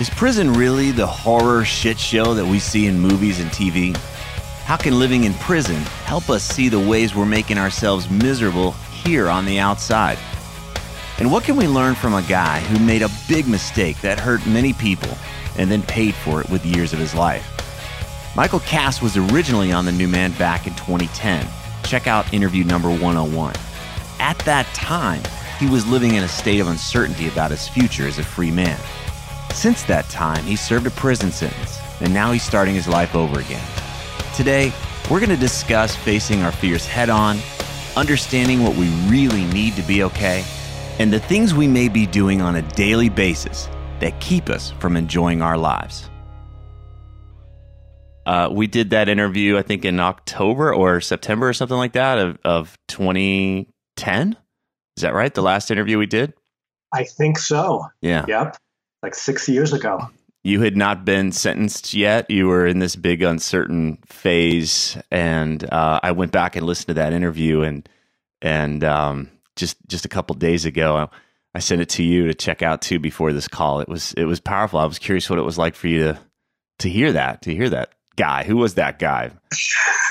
Is prison really the horror shit show that we see in movies and TV? How can living in prison help us see the ways we're making ourselves miserable here on the outside? And what can we learn from a guy who made a big mistake that hurt many people and then paid for it with years of his life? Michael Kass was originally on The New Man back in 2010. Check out interview number 101. At that time, he was living in a state of uncertainty about his future as a free man. Since that time, he served a prison sentence, and now he's starting his life over again. Today, we're going to discuss facing our fears head on, understanding what we really need to be okay, and the things we may be doing on a daily basis that keep us from enjoying our lives. Uh, we did that interview, I think, in October or September or something like that of, of 2010. Is that right? The last interview we did? I think so. Yeah. Yep like six years ago. You had not been sentenced yet. You were in this big uncertain phase, and uh, I went back and listened to that interview, and and um, just just a couple days ago, I, I sent it to you to check out too before this call. It was it was powerful. I was curious what it was like for you to to hear that to hear that guy. Who was that guy?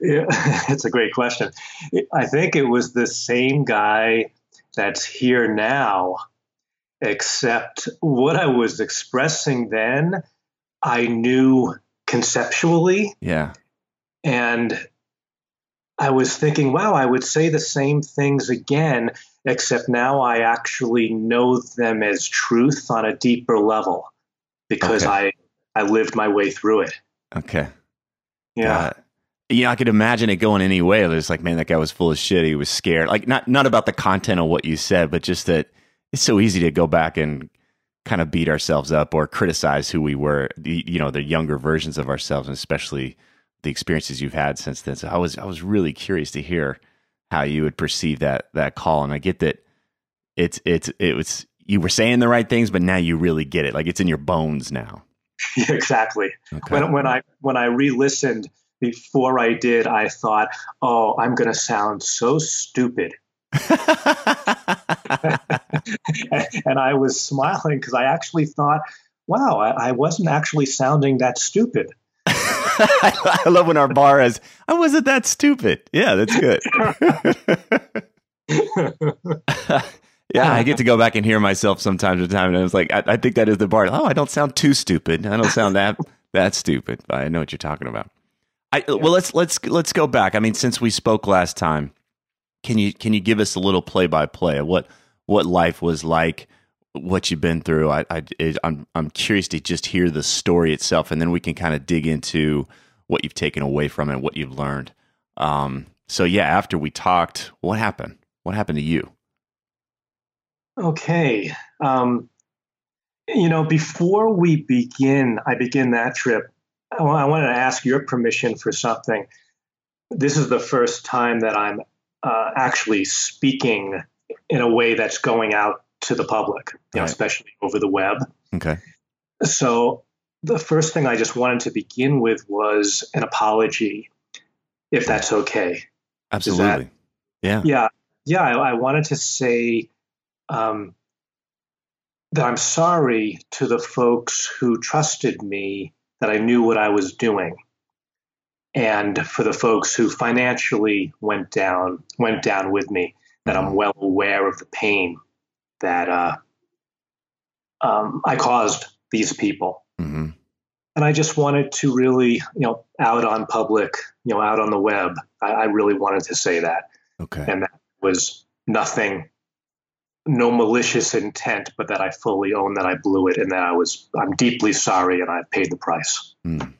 yeah, it's a great question. I think it was the same guy that's here now except what I was expressing then, I knew conceptually. Yeah. And I was thinking, wow, I would say the same things again, except now I actually know them as truth on a deeper level because okay. I, I lived my way through it. Okay. Yeah. Uh, know, I could imagine it going any way. It was like, man, that guy was full of shit. He was scared. Like, not not about the content of what you said, but just that it's so easy to go back and kind of beat ourselves up or criticize who we were, the, you know, the younger versions of ourselves, and especially the experiences you've had since then. So I was I was really curious to hear how you would perceive that that call, and I get that it's it's it was you were saying the right things, but now you really get it. Like it's in your bones now. Yeah, exactly. Okay. When when I when I re-listened before I did, I thought, "Oh, I'm going to sound so stupid." and I was smiling because I actually thought, wow, I, I, wasn't actually sounding that stupid. I love when our bar is, I wasn't that stupid. Yeah, that's good. yeah, I get to go back and hear myself sometimes at time, and I was like, I, I, think that is the bar. Oh, I don't sound too stupid. I don't sound that that stupid. But I know what you're talking about. I. Well, let's let's let's go back. I mean, since we spoke last time, can you can you give us a little play by play of what what life was like, what you've been through? I, I I'm I'm curious to just hear the story itself, and then we can kind of dig into what you've taken away from it, what you've learned. Um, so yeah, after we talked, what happened? What happened to you? Okay. Um, you know, before we begin, I begin that trip. I, I wanted to ask your permission for something. This is the first time that I'm uh, actually speaking in a way that's going out to the public, you know, Right. especially over the web. Okay. So the first thing I just wanted to begin with was an apology, if that's okay. Absolutely. yeah. Yeah, yeah. I, I wanted to say um, that I'm sorry to the folks who trusted me that I knew what I was doing, and for the folks who financially went down went down with me. That I'm well aware of the pain that uh, um, I caused these people, hmm and I just wanted to really, you know, out on public, you know, out on the web. I, I really wanted to say that Okay. and that was nothing no malicious intent but that i fully own that i blew it and that i was i'm deeply sorry and i've paid the price Mm.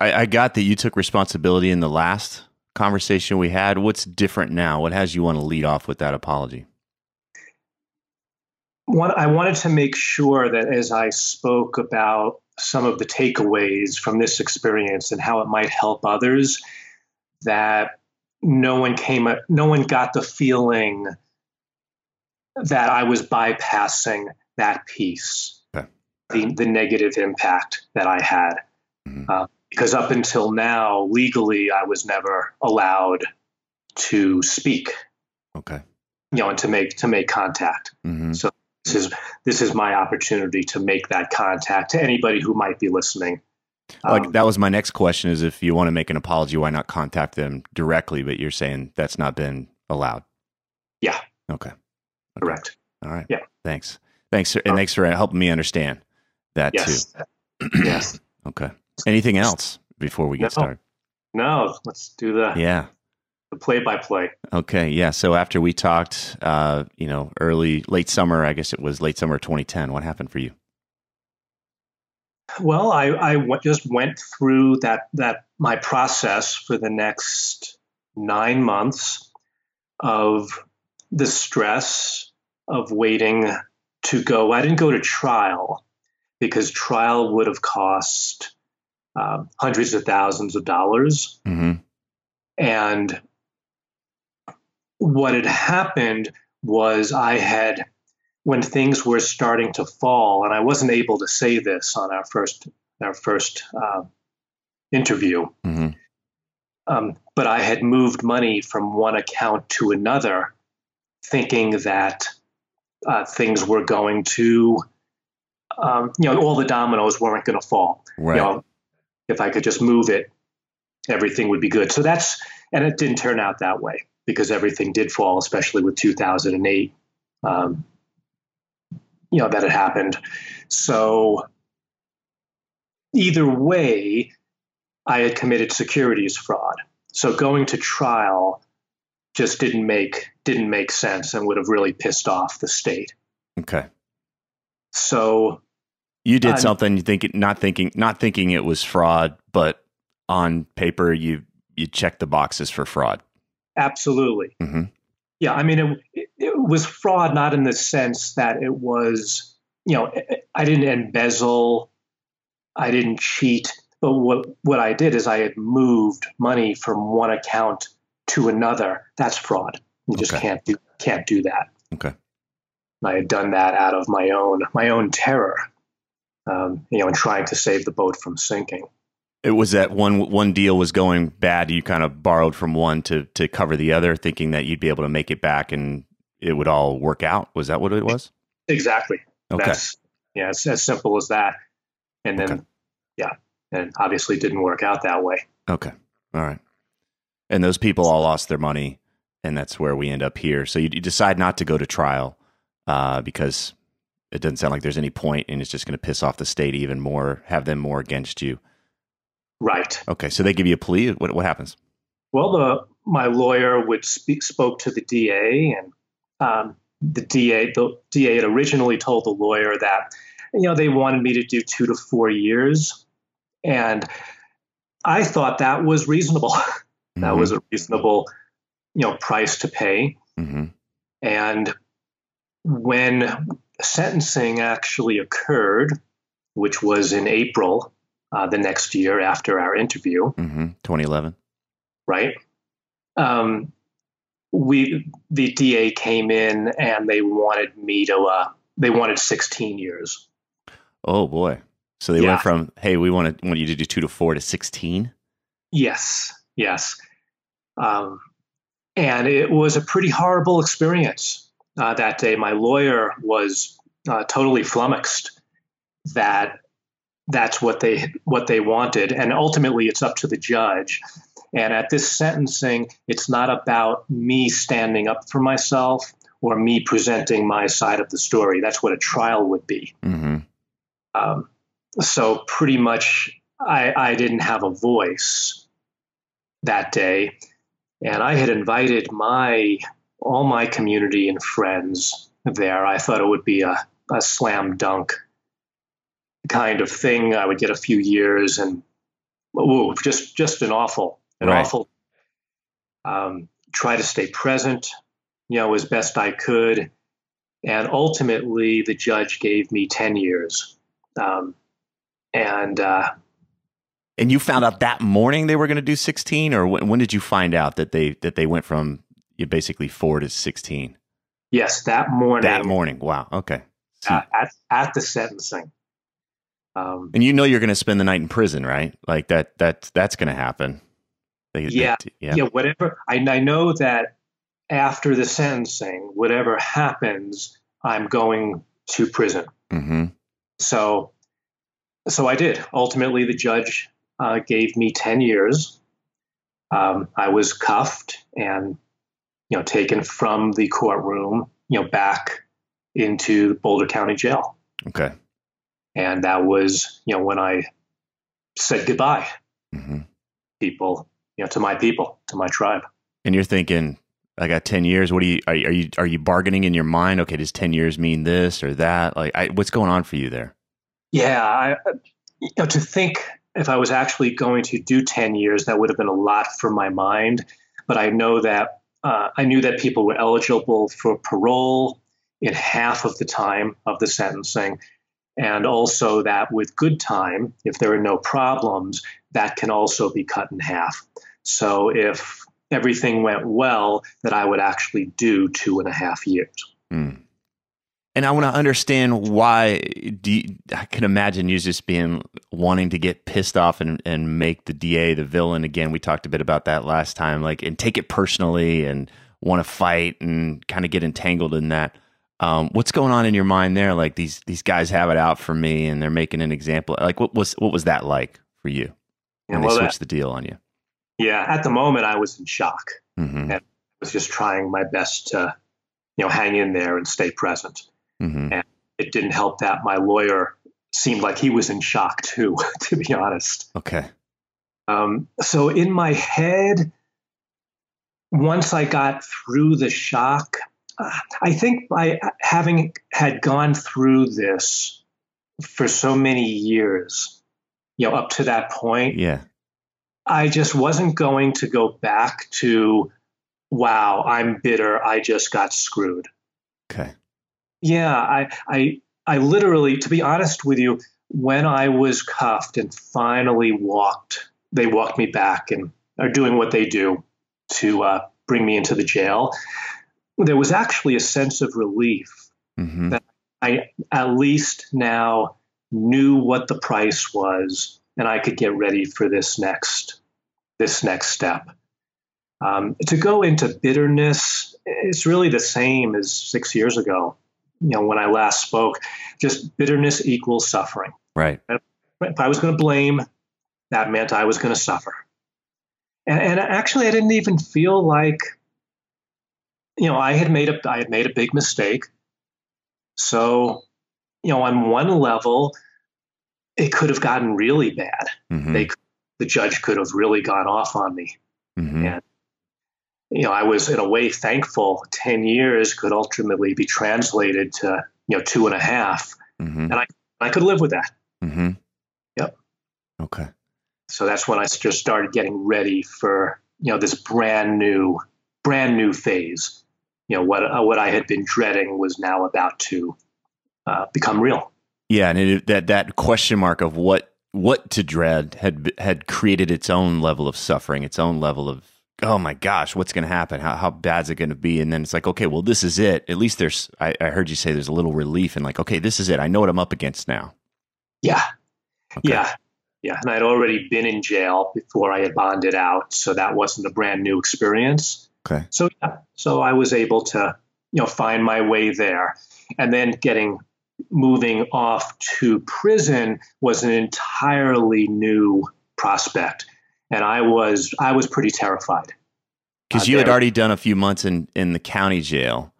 I, I got that you took responsibility in the last conversation we had. What's different now? What has you want to lead off with that apology? One, i wanted to make sure that as i spoke about some of the takeaways from this experience and how it might help others that no one came no one got the feeling that i was bypassing that piece Okay. the, the negative impact that i had Mhm. Uh, because up until now legally i was never allowed to speak Okay. you know and to make to make contact hmm so this is this is my opportunity to make that contact to anybody who might be listening Like Um, that was my next question: is if you want to make an apology, why not contact them directly? But you're saying that's not been allowed. Yeah. Okay. correct All right. Yeah. Thanks. Thanks, and thanks for helping me understand that yes too. yes Okay. Anything else before we get No. started? no let's do the Yeah. the play by play Okay. Yeah. So after we talked, uh, you know, early, late summer, I guess it was late summer 2010. What happened for you? well i i w- just went through that that my process for the next 9 months of the stress of waiting to go i didn't go to trial because trial would have cost um, hundreds of thousands of dollars. Hmm And what had happened was I had, when things were starting to fall, and I wasn't able to say this on our first our first uh, interview, hmm um, but I had moved money from one account to another, thinking that uh, things were going to, um, you know, all the dominoes weren't going to fall Right. you know, if I could just move it, everything would be good. So that's, and it didn't turn out that way because everything did fall, especially with 2008, um, you know, that had happened. So either way, I had committed securities fraud. So going to trial just didn't make didn't make sense and would have really pissed off the state. okay. So You did Uh, something you think not thinking not thinking it was fraud, but on paper you you checked the boxes for fraud. absolutely, hmm Yeah, I mean, it, it, it was fraud, not in the sense that it was, you know, I didn't embezzle, I didn't cheat, but what what I did is I had moved money from one account to another. That's fraud. You just Okay. can't do can't do that. Okay. I had done that out of my own my own terror, um, you know, and trying to save the boat from sinking. It was that one one deal was going bad. You kind of borrowed from one to to cover the other, thinking that you'd be able to make it back and it would all work out. Was that what it was? Exactly. Okay. That's yeah, it's as simple as that. And then Okay. yeah, and obviously didn't work out that way. Okay. All right. And those people all lost their money, and that's where we end up here. So you, you decide not to go to trial uh, because it doesn't sound like there's any point, and it's just going to piss off the state even more, have them more against you. Right. Okay. So they give you a plea. What what happens? Well, the my lawyer would speak spoke to the DA, and um, the DA the DA had originally told the lawyer that you know they wanted me to do two to four years, and I thought that was reasonable. that was a reasonable you know price to pay. hmm And when sentencing actually occurred, which was in April uh, the next year after our interview, hmm 2011. right? Um, we the DA came in and they wanted me to uh, they wanted 16 years. Oh boy! So they Yeah. went from hey, we want to want you to do two to four to sixteen. Yes, yes. Um, and it was a pretty horrible experience uh, that day. My lawyer was uh, totally flummoxed that that's what they what they wanted, and ultimately it's up to the judge. And at this sentencing, it's not about me standing up for myself or me presenting my side of the story. That's what a trial would be. Mm-hmm. Um, so pretty much, I, I didn't have a voice that day, and I had invited my all my community and friends there. I thought it would be a, a slam dunk kind of thing. I would get a few years, and ooh, just just an awful, an Right. awful. Um, try to stay present, you know, as best I could, and ultimately the judge gave me ten years. Um, and uh, And you found out that morning they were going to do sixteen, or when, when did you find out that they that they went from basically four to sixteen? yes, that morning, That morning. Wow. Okay. Uh, at at the sentencing. Um, and you know you're going to spend the night in prison, right? Like that. That that's going to happen. They, Yeah. they- yeah. yeah, whatever. I, I know that after the sentencing, whatever happens, I'm going to prison. Mm-hmm. So, so I did. Ultimately, the judge uh, gave me ten years. Um, I was cuffed and, you know, taken from the courtroom, you know, back into Boulder County Jail, Okay. and that was, you know, when I said goodbye, hmm people, you know, to my people, to my tribe. And you're thinking, I got ten years. What do you are, you- are you are you bargaining in your mind? Okay, does ten years mean this or that? Like, I, what's going on for you there? Yeah, I, you know, to think if I was actually going to do 10 years, that would have been a lot for my mind. But I know that uh, I knew that people were eligible for parole in half of the time of the sentencing. And also that with good time, if there are no problems, that can also be cut in half. So if everything went well, that I would actually do two and a half years. Hmm. And I want to understand why. Do you, I can imagine you just being wanting to get pissed off and, and make the DA the villain again. We talked a bit about that last time, like and take it personally and want to fight and kind of get entangled in that. Um, what's going on in your mind there? Like these these guys have it out for me and they're making an example. Like what was what was that like for you when And they well, that- the deal on you? yeah, at the moment, I was in shock. hmm Yeah. was just trying my best to, you know, hang in there and stay present. Hmm It didn't help that my lawyer seemed like he was in shock too, to be honest. Okay. Um, so in my head, once I got through the shock, I think by having had gone through this for so many years, you know, up to that point, Yeah. I just wasn't going to go back to, wow, I'm bitter. I just got screwed. Okay. Yeah, I, I, I literally, to be honest with you, when I was cuffed and finally walked, they walked me back and are doing what they do to uh, bring me into the jail. There was actually a sense of relief. hmm That- I at least now knew what the price was, and I could get ready for this next, this next step. Um, to go into bitterness, it's really the same as six years ago. You know, when I last spoke, just bitterness equals suffering. Right. If I was going to blame, that meant I was going to suffer. And, and actually, I didn't even feel like, you know, I had made a I had made a big mistake. So, you know, on one level, it could have gotten really bad. hmm They, the judge could have really gone off on me. hmm Yeah. You know, I was in a way thankful. Ten years could ultimately be translated to you know two and a half. hmm I I could live with that. hmm Yep. Okay. So that's when I just started getting ready for you know this brand new, brand new phase. You know what uh, what I had been dreading was now about to uh, become real. Yeah, and it, that that question mark of what what to dread had had created its own level of suffering, its own level of oh my gosh, what's going to happen? How, how bad is it going to be? And then it's like, okay, well, this is it. At least there's, I, I, heard you say there's a little relief and like, okay, this is it. I know what I'm up against now. Yeah. Okay. Yeah. Yeah. And I'd already been in jail before I had bonded out. So that wasn't a brand new experience. Okay. So, yeah. So I was able to, you know, find my way there. And then getting moving off to prison was an entirely new prospect and I was I was pretty terrified. Because uh, you had already done a few months in in the county jail,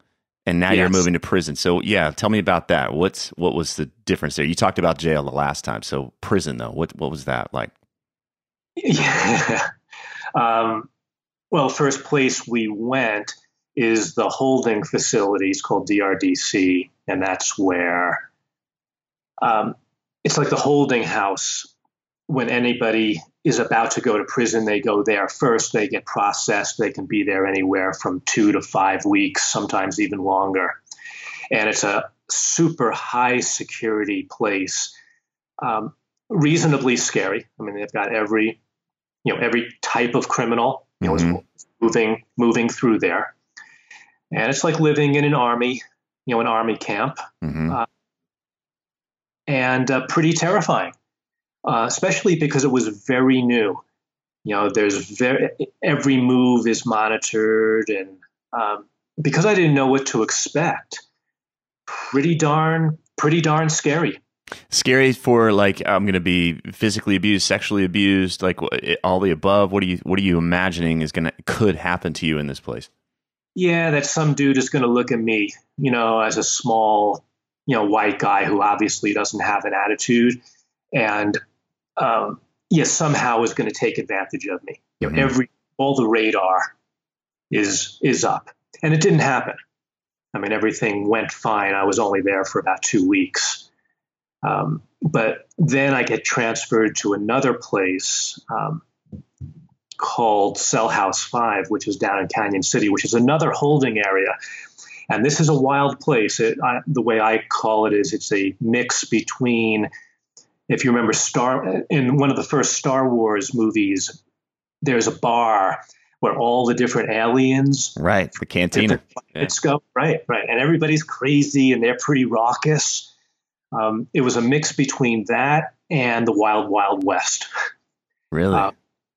and now yes. you're moving to prison. So yeah, tell me about that. What's what was the difference there? You talked about jail the last time. So prison though, what what was that like? Yeah. Um, well, first place we went is the holding facilities called DRDC, and that's where um, it's like the holding house when anybody is about to go to prison, they go there first. They get processed. They can be there anywhere from two to five weeks, sometimes even longer. And it's a super high security place, um, reasonably scary. I mean, they've got every, you know, every type of criminal, you know, mm-hmm. moving moving through there, and it's like living in an army, you know, an army camp, mm-hmm. uh, and uh, pretty terrifying uh, especially because it was very new. You know, there's very every move is monitored, and um, because I didn't know what to expect, pretty darn, pretty darn scary. Scary for like I'm going to be physically abused, sexually abused, like all the above. What are you What are you imagining is going to could happen to you in this place? Yeah, that some dude is going to look at me, you know, as a small, you know, white guy who obviously doesn't have an attitude, and um, yes, somehow is going to take advantage of me. Mm-hmm. every all the radar is is up, and it didn't happen. I mean, everything went fine. I was only there for about two weeks, um, but then I get transferred to another place um, called Cell House Five, which is down in Cañon City, which is another holding area. And this is a wild place. It, I, the way I call it is, it's a mix between if you remember Star in one of the first Star Wars movies, there's a bar where all the different aliens, right, the cantina, yeah. go right, right, and everybody's crazy and they're pretty raucous. Um, it was a mix between that and the Wild Wild West. Really? Uh,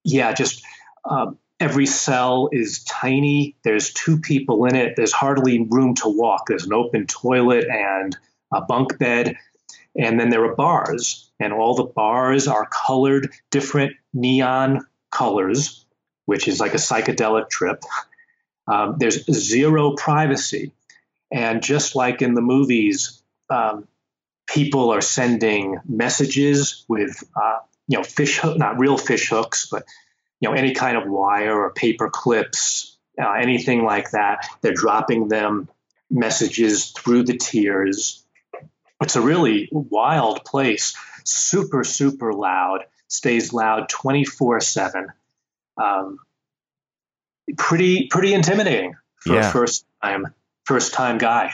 yeah, just um, every cell is tiny. There's two people in it. There's hardly room to walk. There's an open toilet and a bunk bed. And then there are bars, and all the bars are colored different neon colors, which is like a psychedelic trip. Um, there's zero privacy. And just like in the movies, um, people are sending messages with, uh, you know, fish hook, not real fish hooks, but you know, any kind of wire or paper clips, uh, anything like that. They're dropping them messages through the tiers it's a really wild place, super, super loud, stays loud 24 um, 7. Pretty, pretty intimidating for yeah. a first time, first time guy.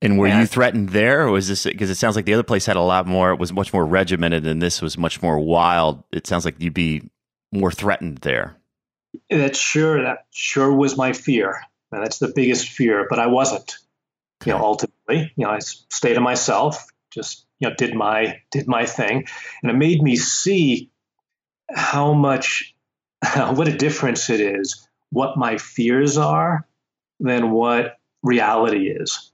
And were and, you threatened there, or was this because it sounds like the other place had a lot more? It was much more regimented, and this was much more wild. It sounds like you'd be more threatened there. That sure, that sure was my fear. And that's the biggest fear, but I wasn't. Okay. You know, ultimately you know, I stayed to myself, just you know, did my did my thing, and it made me see how much what a difference it is what my fears are than what reality is.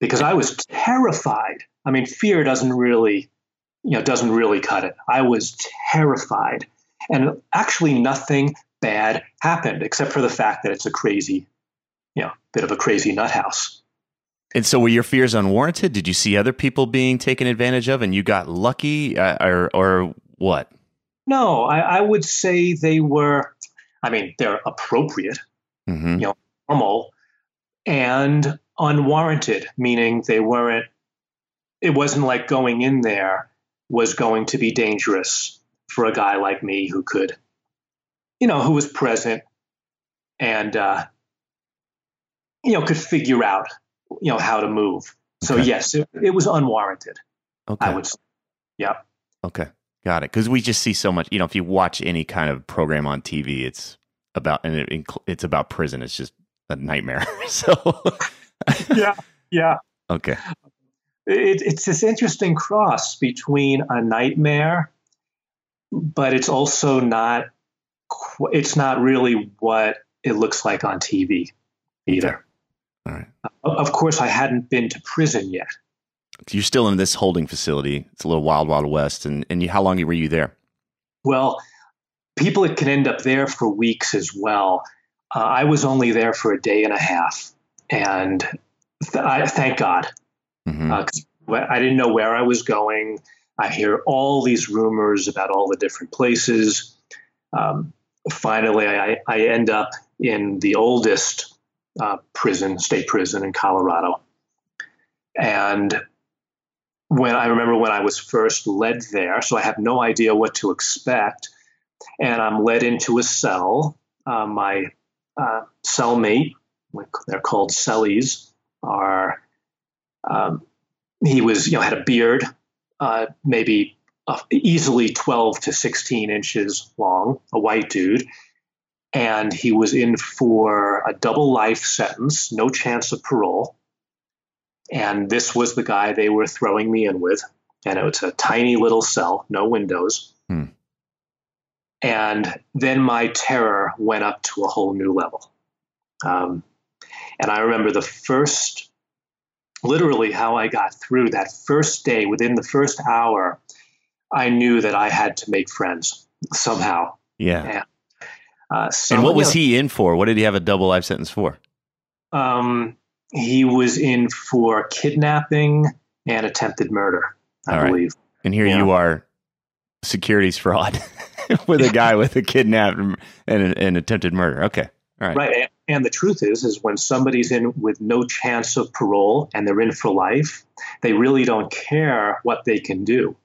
Because I was terrified. I mean, fear doesn't really, you know, doesn't really cut it. I was terrified. And actually nothing bad happened except for the fact that it's a crazy, you know, bit of a crazy nut house. And so, were your fears unwarranted? Did you see other people being taken advantage of, and you got lucky, uh, or or what? No, I, I, would say they were. I mean, they're appropriate, mm-hmm. you know, normal, and unwarranted, meaning they weren't. It wasn't like going in there was going to be dangerous for a guy like me who could, you know, who was present and uh, you know could figure out you know how to move. So okay. yes, it, it, was unwarranted. Okay. I would. Say. Yeah. Okay. Got it. Because we just see so much. You know, if you watch any kind of program on TV, it's about, and it, it's about prison. It's just a nightmare. so, yeah, yeah. Okay. It, it's this interesting cross between a nightmare, but it's also not. It's not really what it looks like on TV either. All right. Of course, I hadn't been to prison yet. You're still in this holding facility. It's a little wild, wild west. And and you, how long were you there? Well, people can end up there for weeks as well. Uh, I was only there for a day and a half, and th- I, thank God. Mm-hmm. Uh, I didn't know where I was going. I hear all these rumors about all the different places. Um, finally, I, I, end up in the oldest uh, prison, state prison in Colorado. And when I remember when I was first led there, so I have no idea what to expect. And I'm led into a cell. Uh, my uh, cellmate, they're called cellies, are um, he was, you know, had a beard, uh, maybe uh, easily 12 to 16 inches long, a white dude. And he was in for a double life sentence, no chance of parole. And this was the guy they were throwing me in with. And it was a tiny little cell, no windows. Hmm. And then my terror went up to a whole new level. Um, and I remember the first, literally, how I got through that first day, within the first hour, I knew that I had to make friends somehow. Yeah. And, uh, and what was he in for? What did he have a double life sentence for? Um, he was in for kidnapping and attempted murder, I believe. And here yeah. you are, securities fraud with a guy with a kidnap and an attempted murder. Okay. All right. Right. And the truth is, is when somebody's in with no chance of parole and they're in for life, they really don't care what they can do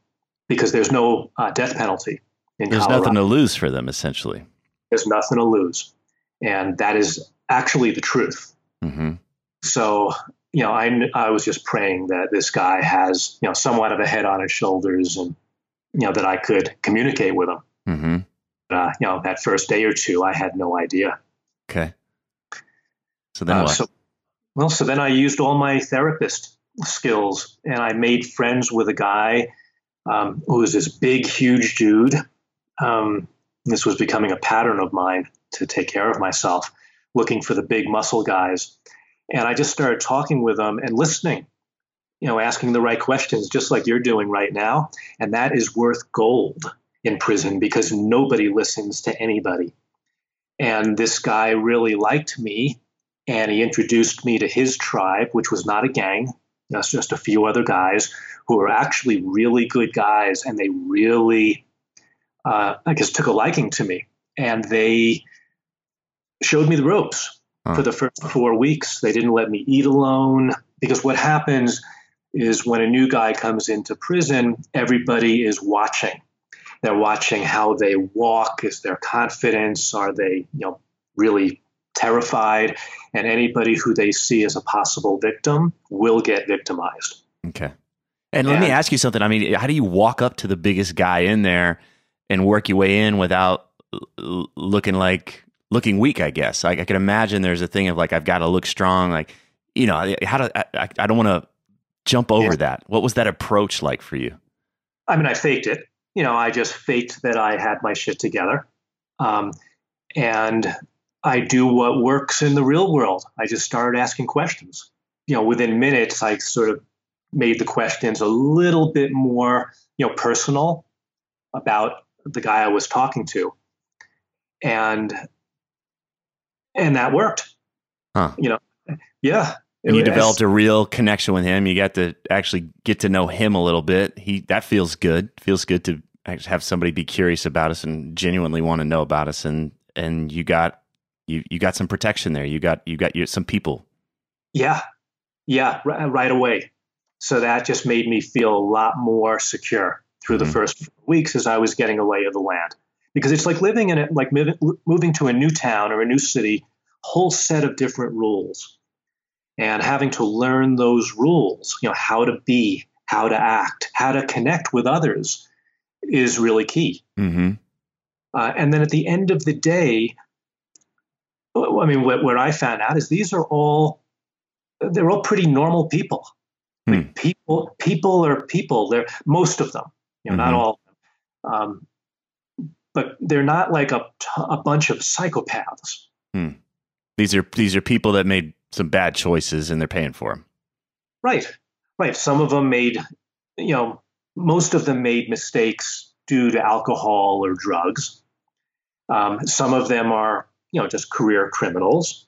because there's no uh, death penalty. In there's Colorado. nothing to lose for them, essentially. There's nothing to lose, and that is actually the truth. Mm-hmm. So, you know, I I was just praying that this guy has you know somewhat of a head on his shoulders, and you know that I could communicate with him. Mm-hmm. Uh, you know, that first day or two, I had no idea. Okay. So then uh? So, well, so then I used all my therapist skills, and I made friends with a guy um, who was this big, huge dude. Um, this was becoming a pattern of mine to take care of myself, looking for the big muscle guys. And I just started talking with them and listening, you know, asking the right questions, just like you're doing right now. And that is worth gold in prison because nobody listens to anybody. And this guy really liked me and he introduced me to his tribe, which was not a gang, that's just a few other guys who were actually really good guys and they really, uh, I guess, took a liking to me. And they showed me the ropes for the first four weeks. They didn't let me eat alone because what happens is when a new guy comes into prison, everybody is watching. They're watching how they walk. Is their confidence? Are they, you know, really terrified? And anybody who they see as a possible victim will get victimized. Okay. And, and let me ask you something. I mean, how do you walk up to the biggest guy in there and work your way in without looking like looking weak? I guess. Like I can imagine there's a thing of like I've got to look strong. Like you know, how do I, I don't want to jump over yeah. that. What was that approach like for you? I mean, I faked it. You know, I just faked that I had my shit together. Um, and I do what works in the real world. I just started asking questions. You know, within minutes, I sort of made the questions a little bit more, you know, personal about the guy I was talking to, and and that worked. Huh. You know, yeah. And you developed a real connection with him. You got to actually get to know him a little bit. He that feels good. Feels good to have somebody be curious about us and genuinely want to know about us. And and you got you you got some protection there. You got you got you, some people. Yeah, yeah, right away. So that just made me feel a lot more secure through mm-hmm. the first weeks as I was getting a lay of the land. Because it's like living in it, like moving to a new town or a new city, whole set of different rules, and having to learn those rules. You know how to be, how to act, how to connect with others is really key. Mm-hmm. Uh, and then at the end of the day, I mean, what, what I found out is these are all they're all pretty normal people. Hmm. Like people, people are people. They're most of them, you know, not Mhm. all. Um, but they're not like a, t- a bunch of psychopaths. These are these are people that made some bad choices and they're paying for them. Right, right. Some of them made, you know, most of them made mistakes due to alcohol or drugs. Um, some of them are, you know, just career criminals.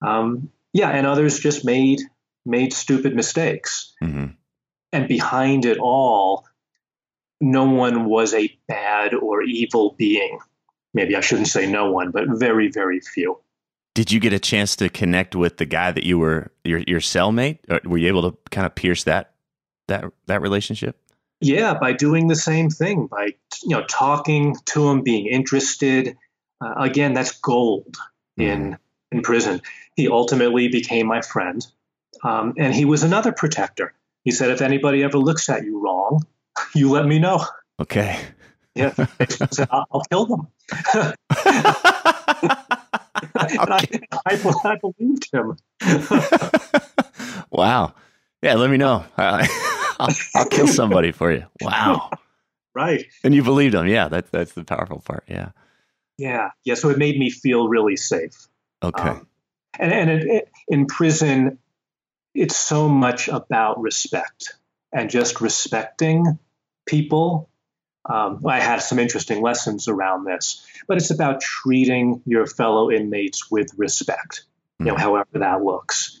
Um, yeah, and others just made made stupid mistakes. hmm And behind it all, no one was a bad or evil being. Maybe I shouldn't say no one, but very, very few. Did you get a chance to connect with the guy that you were your your cellmate? Or were you able to kind of pierce that that that relationship? Yeah, by doing the same thing, by you know talking to him, being interested. Uh, again, that's gold in in prison. He ultimately became my friend, um, and he was another protector. He said, if anybody ever looks at you wrong, you let me know. Okay. Yeah, said, I'll, I'll kill them. And I, I, I believed him. wow. Yeah, let me know. I'll, I'll kill somebody for you. Wow. Right. And you believed him. Yeah, that's that's the powerful part. Yeah. Yeah. Yeah. So it made me feel really safe. Okay. Um, and and it, it, in prison, it's so much about respect and just respecting people. Um, I had some interesting lessons around this, but it's about treating your fellow inmates with respect, you know, Mhm. however that looks.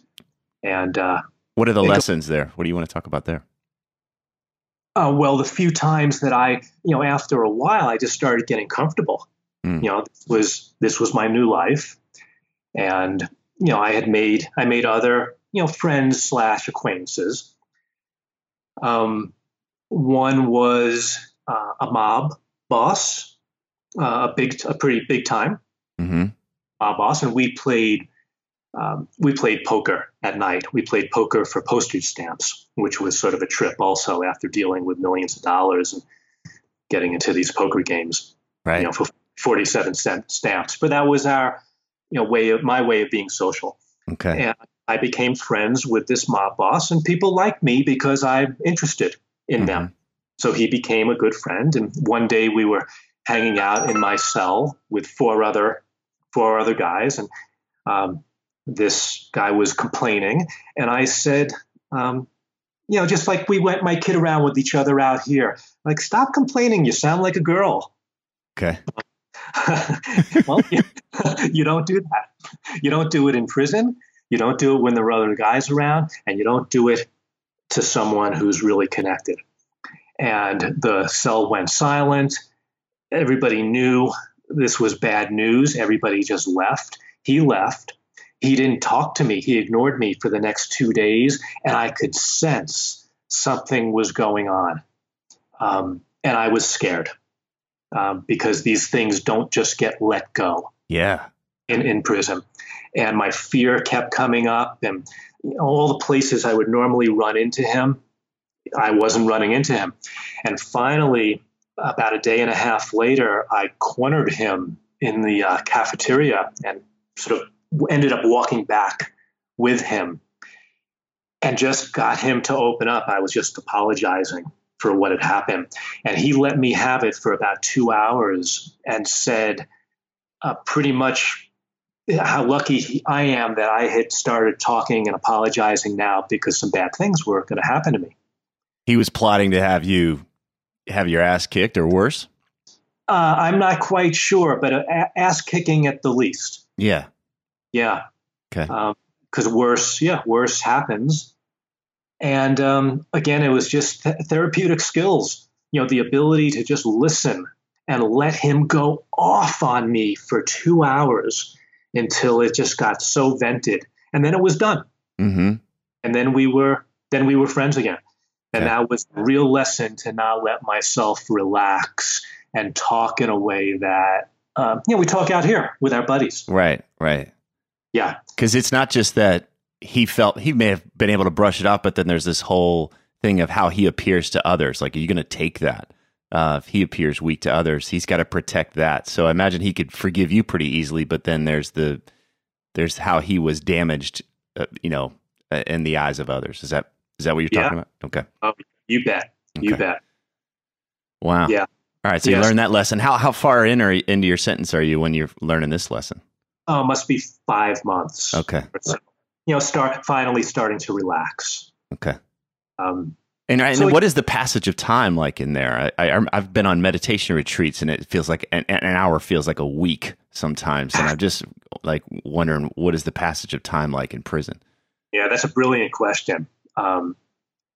And uh, what are the lessons there? What do you want to talk about there? uh, well, the few times that I, you know, after a while, I just started getting comfortable. Mm. You know, this was this was my new life, and you know, I had made I made other you know friends slash acquaintances. Um, one was uh, a mob boss, uh, a big, a pretty big time hmm mob boss, and we played. Um, we played poker at night. We played poker for postage stamps, which was sort of a trip also after dealing with millions of dollars and getting into these poker games, Right. you know, for 47 cent stamps. But that was our, you know, way of my way of being social. okay. And I became friends with this mob boss, and people liked me because I'm interested in them. So he became a good friend. And one day we were hanging out in my cell with four other four other guys, and um, this guy was complaining, and I said, um, you know, just like we went my kid around with each other out here, like stop complaining. You sound like a girl. Okay. well, you, you don't do that. You don't do it in prison. You don't do it when there are other guys around, and you don't do it to someone who's really connected. And the cell went silent. Everybody knew this was bad news. Everybody just left. He left. He didn't talk to me. He ignored me for the next two days, and I could sense something was going on. Um, and I was scared um, because these things don't just get let go Yeah. in, in prison. And my fear kept coming up, and all the places I would normally run into him, I wasn't running into him. And finally, about a day and a half later, I cornered him in the uh, cafeteria and sort of ended up walking back with him and just got him to open up. I was just apologizing for what had happened. And he let me have it for about two hours and said uh, pretty much how lucky I am that I had started talking and apologizing now because some bad things were going to happen to me. He was plotting to have you have your ass kicked or worse. Uh, I'm not quite sure, but uh, a- ass kicking at the least. Yeah. Yeah. Okay. Because worse, yeah, worse happens. And um, again, it was just th- therapeutic skills, you know, the ability to just listen and let him go off on me for two hours until it just got so vented. And then it was done. Mm-hmm. And then we were then we were friends again. And Okay. that was a real lesson to not let myself relax and talk in a way that um, you know we talk out here with our buddies. Right. Right. Yeah, Because it's not just that he felt he may have been able to brush it off, but then there's this whole thing of how he appears to others. Like, are you going to take that? Uh, if he appears weak to others, he's got to protect that. So I imagine he could forgive you pretty easily, but then there's the there's how he was damaged, uh, you know, uh, in the eyes of others. Is that is that what you're Yeah. talking about? Okay. Oh, you bet. You bet. Wow. Yeah. All right. So you Yes. learned that lesson. How how far in or into your sentence are you when you're learning this lesson? Oh, must be five months. Okay. so. You know, start finally starting to relax. Okay. Um, And, and So- what is the passage of time like in there? I, I I've been on meditation retreats and it feels like an, an hour feels like a week sometimes, and I'm just like wondering what is the passage of time like in prison? yeah, that's a brilliant question. Um,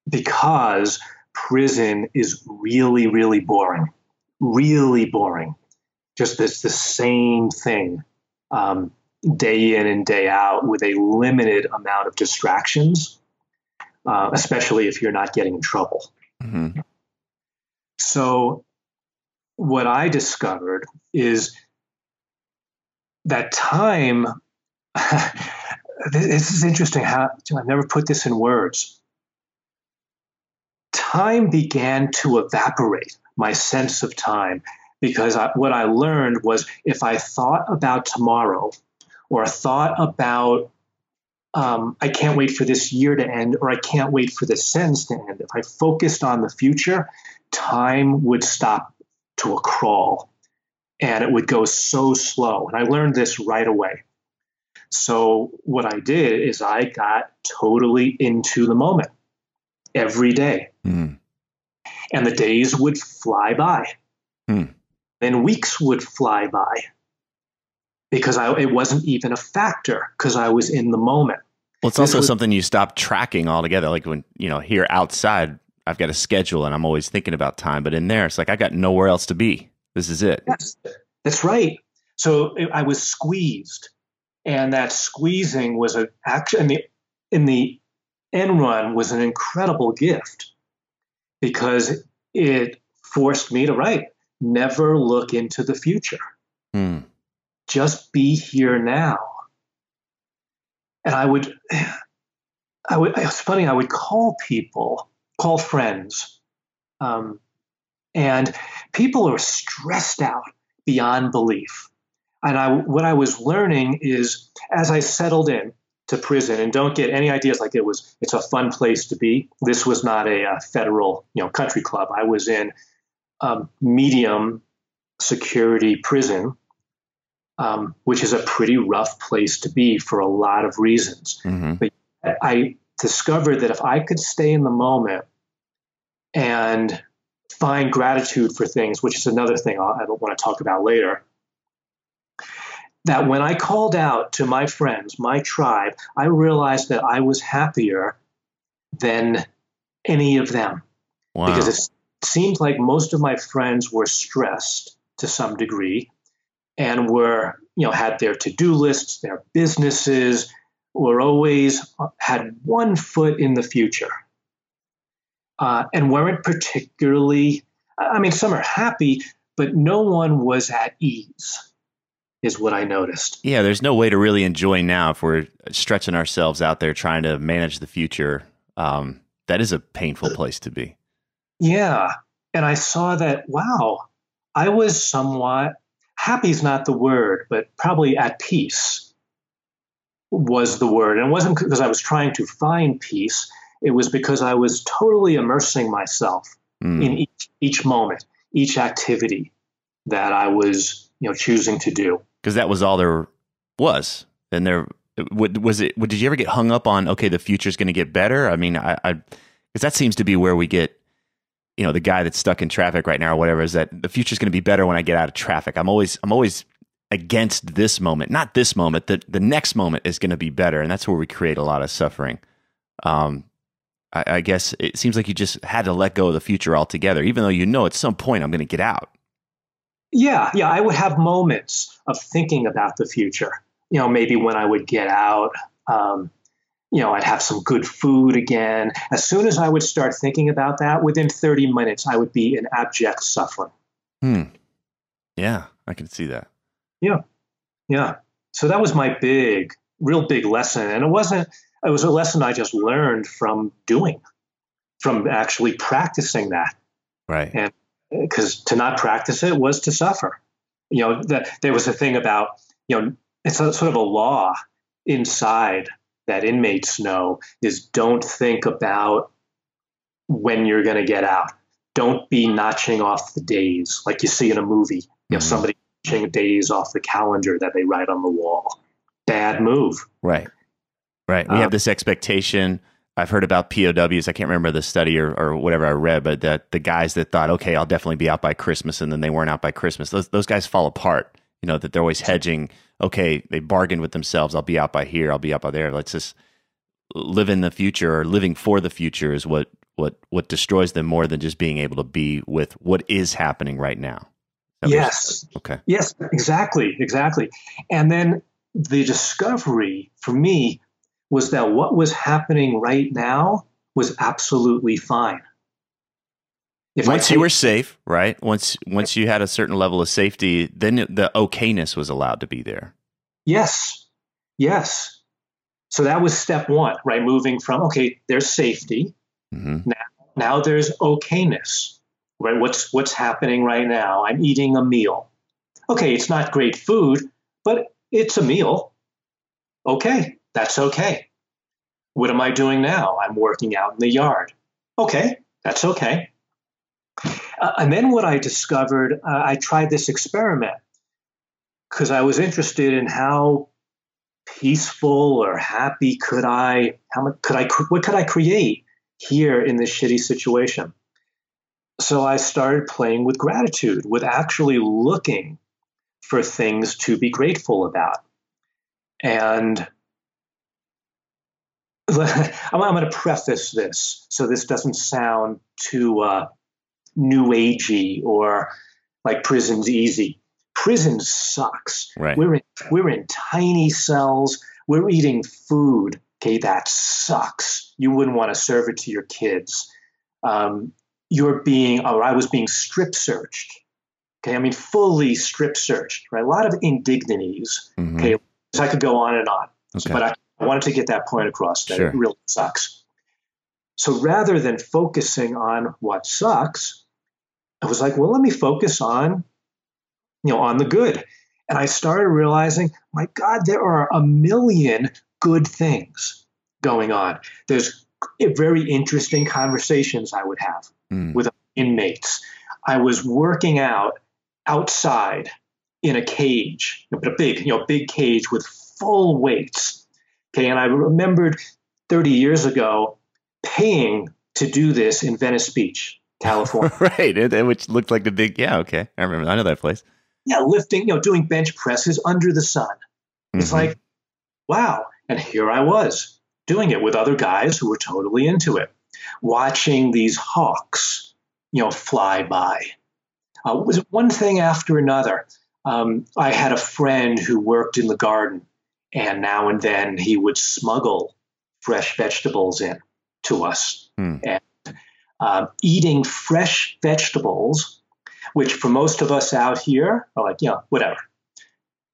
because prison is really, really boring, really boring. Just this the same thing, um, day in and day out, with a limited amount of distractions, uh, especially if you're not getting in trouble. Mm-hmm. So, what I discovered is that time. this is interesting. How I've never put this in words. Time began to evaporate. My sense of time, because I, what I learned was if I thought about tomorrow, or thought about um, I can't wait for this year to end, or I can't wait for this sentence to end. If I focused on the future, time would stop to a crawl and it would go so slow. And I learned this right away. So, what I did is I got totally into the moment every day, Mm. and the days would fly by. Hmm. Then weeks would fly by because I, it wasn't even a factor because I was in the moment. Well, it's also was- something you stop tracking altogether. Like when you know here outside, I've got a schedule and I'm always thinking about time, but in there, it's like I got nowhere else to be. This is it. Yes, that's right. So I was squeezed, and that squeezing was a action. In the in the end run was an incredible gift because it forced me to write. Never look into the future. Hmm. Just be here now. And I would, I would. It's funny. I would call people, call friends, um, and people are stressed out beyond belief. And I, what I was learning is as I settled in to prison, and don't get any ideas like it was, it's a fun place to be. This was not a, uh federal, you know, country club. I was in um, medium security prison, um, which is a pretty rough place to be for a lot of reasons. hmm I discovered that if I could stay in the moment and find gratitude for things, which is another thing I'll, I don't want to talk about later, that when I called out to my friends, my tribe, I realized that I was happier than any of them Wow. because it seemed like most of my friends were stressed to some degree and were you know had their to-do lists their businesses were always had one foot in the future uh, and weren't particularly i mean some are happy but no one was at ease is what i noticed Yeah, there's no way to really enjoy now if we're stretching ourselves out there trying to manage the future. Um, that is a painful place to be. Yeah. And I saw that, wow, I was somewhat happy is not the word, but probably at peace was the word. And it wasn't because I was trying to find peace, it was because I was totally immersing myself Mm. in each, each moment, each activity that I was, you know, choosing to do. because that was all there was. And there was it. Did you ever get hung up on? Okay, the future's going to get better. I mean, I because that seems to be where we get. You know, the guy that's stuck in traffic right now or whatever is that the future's going to be better when I get out of traffic. I'm always I'm always against this moment, not this moment. The the next moment is going to be better, and that's where we create a lot of suffering. Um, I, I guess it seems like you just had to let go of the future altogether, even though you know at some point I'm going to get out. Yeah, yeah, I would have moments of thinking about the future. You know, maybe when I would get out, um, you know, I'd have some good food again. As soon as I would start thinking about that, within 30 minutes, I would be in abject suffering. Hmm. Yeah, I can see that. Yeah. Yeah. So that was my big, real big lesson. And it wasn't, it was a lesson I just learned from doing, from actually practicing that. Right. And because to not practice it was to suffer. You know, that there was a thing about, you know, it's a, sort of a law inside that inmates know is don't think about when you're going to get out. Don't be notching off the days like you see in a movie. You know, mm-hmm. somebody notching days off the calendar that they write on the wall. Bad move. Right. Right. We um, have this expectation I've heard about POWs. I can't remember the study or, or whatever I read, but that the guys that thought, okay, I'll definitely be out by Christmas, and then they weren't out by Christmas. Those those guys fall apart. You know that they're always hedging. Okay, they bargained with themselves. I'll be out by here. I'll be out by there. Let's just live in the future or living for the future is what what what destroys them more than just being able to be with what is happening right now. Yes. Okay. Yes, exactly, exactly. And then the discovery for me was that what was happening right now was absolutely fine. If once take, you were safe, right? Once once you had a certain level of safety, then the okayness was allowed to be there. Yes. Yes. So that was step one, right? Moving from okay, there's safety. Mm-hmm. Now, now there's okayness, right? What's what's happening right now? I'm eating a meal. Okay, it's not great food, but it's a meal. Okay, that's okay. What am I doing now? I'm working out in the yard. Okay, that's okay. Uh, and then what I discovered, uh, I tried this experiment because I was interested in how peaceful or happy could I, how much could I, what could I create here in this shitty situation? So I started playing with gratitude, with actually looking for things to be grateful about. And I'm, going to preface this so this doesn't sound too uh, new agey or like prison's easy. Prison sucks. Right. We're in, we're in tiny cells. We're eating food. Okay, that sucks. You wouldn't want to serve it to your kids. Um, you're being, or I was being strip searched. Okay, I mean fully strip searched. Right, a lot of indignities. Mm-hmm. Okay, so I could go on and on. Okay. But I I wanted to get that point across that sure. it really sucks. So rather than focusing on what sucks, I was like, well, let me focus on, you know, on the good. And I started realizing, my God, there are a million good things going on. There's very interesting conversations I would have mm. with inmates. I was working out outside in a cage, a big, you know, big cage with full weights Okay, and I remembered 30 years ago paying to do this in Venice Beach, California. right, which looked like the big, yeah, okay. I remember, I know that place. Yeah, lifting, you know, doing bench presses under the sun. It's mm-hmm. like, wow. And here I was doing it with other guys who were totally into it, watching these hawks, you know, fly by. Uh, was one thing after another. Um, I had a friend who worked in the garden and now and then he would smuggle fresh vegetables in to us. Mm. And um, eating fresh vegetables, which for most of us out here are like, you know, whatever.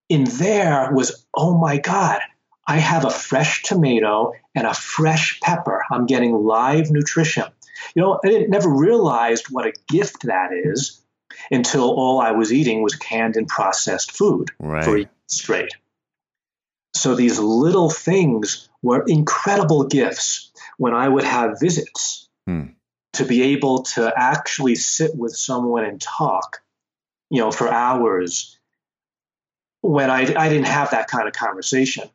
In there was, oh my God, I have a fresh tomato and a fresh pepper. I'm getting live nutrition. You know, I didn't, never realized what a gift that is until all I was eating was canned and processed food right. for straight. So these little things were incredible gifts when I would have visits hmm. To be able to actually sit with someone and talk, you know, for hours when I, I didn't have that kind of conversation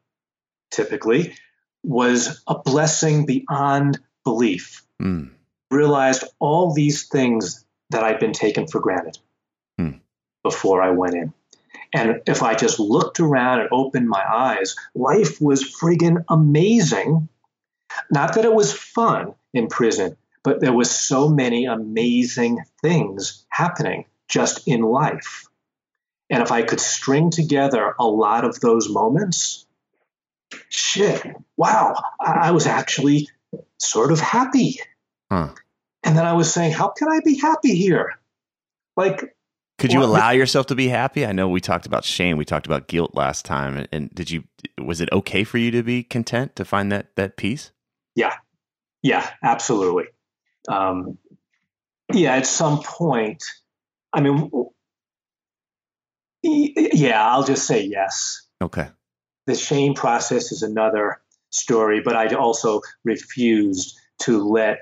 typically was a blessing beyond belief. Hmm. Realized all these things that I'd been taken for granted hmm. before I went in. And if I just looked around and opened my eyes, life was friggin' amazing. Not that it was fun in prison, but there was so many amazing things happening just in life. And if I could string together a lot of those moments, shit, wow, I was actually sort of happy. Huh. And then I was saying, how can I be happy here? Like, could you well, allow yourself to be happy? I know we talked about shame, we talked about guilt last time, and did you? Was it okay for you to be content to find that that peace? Yeah, yeah, absolutely. Um, yeah, at some point, I mean, yeah, I'll just say yes. Okay. The shame process is another story, but I also refused to let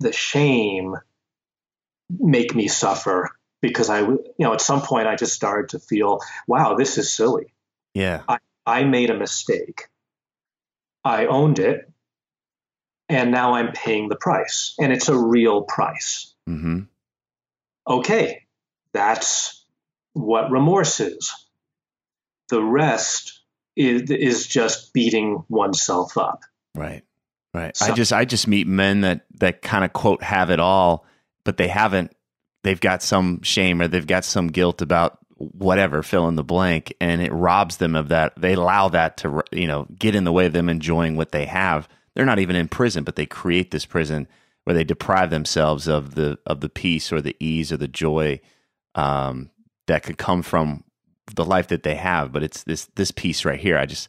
the shame make me suffer because I, you know, at some point I just started to feel, wow, this is silly. Yeah. I, I made a mistake. I owned it. And now I'm paying the price. And it's a real price. Mm-hmm. Okay. That's what remorse is. The rest is, is just beating oneself up. Right. Right. So, I just I just meet men that that kind of quote have it all, but they haven't they've got some shame or they've got some guilt about whatever fill in the blank and it robs them of that they allow that to you know get in the way of them enjoying what they have they're not even in prison but they create this prison where they deprive themselves of the of the peace or the ease or the joy um, that could come from the life that they have but it's this this piece right here i just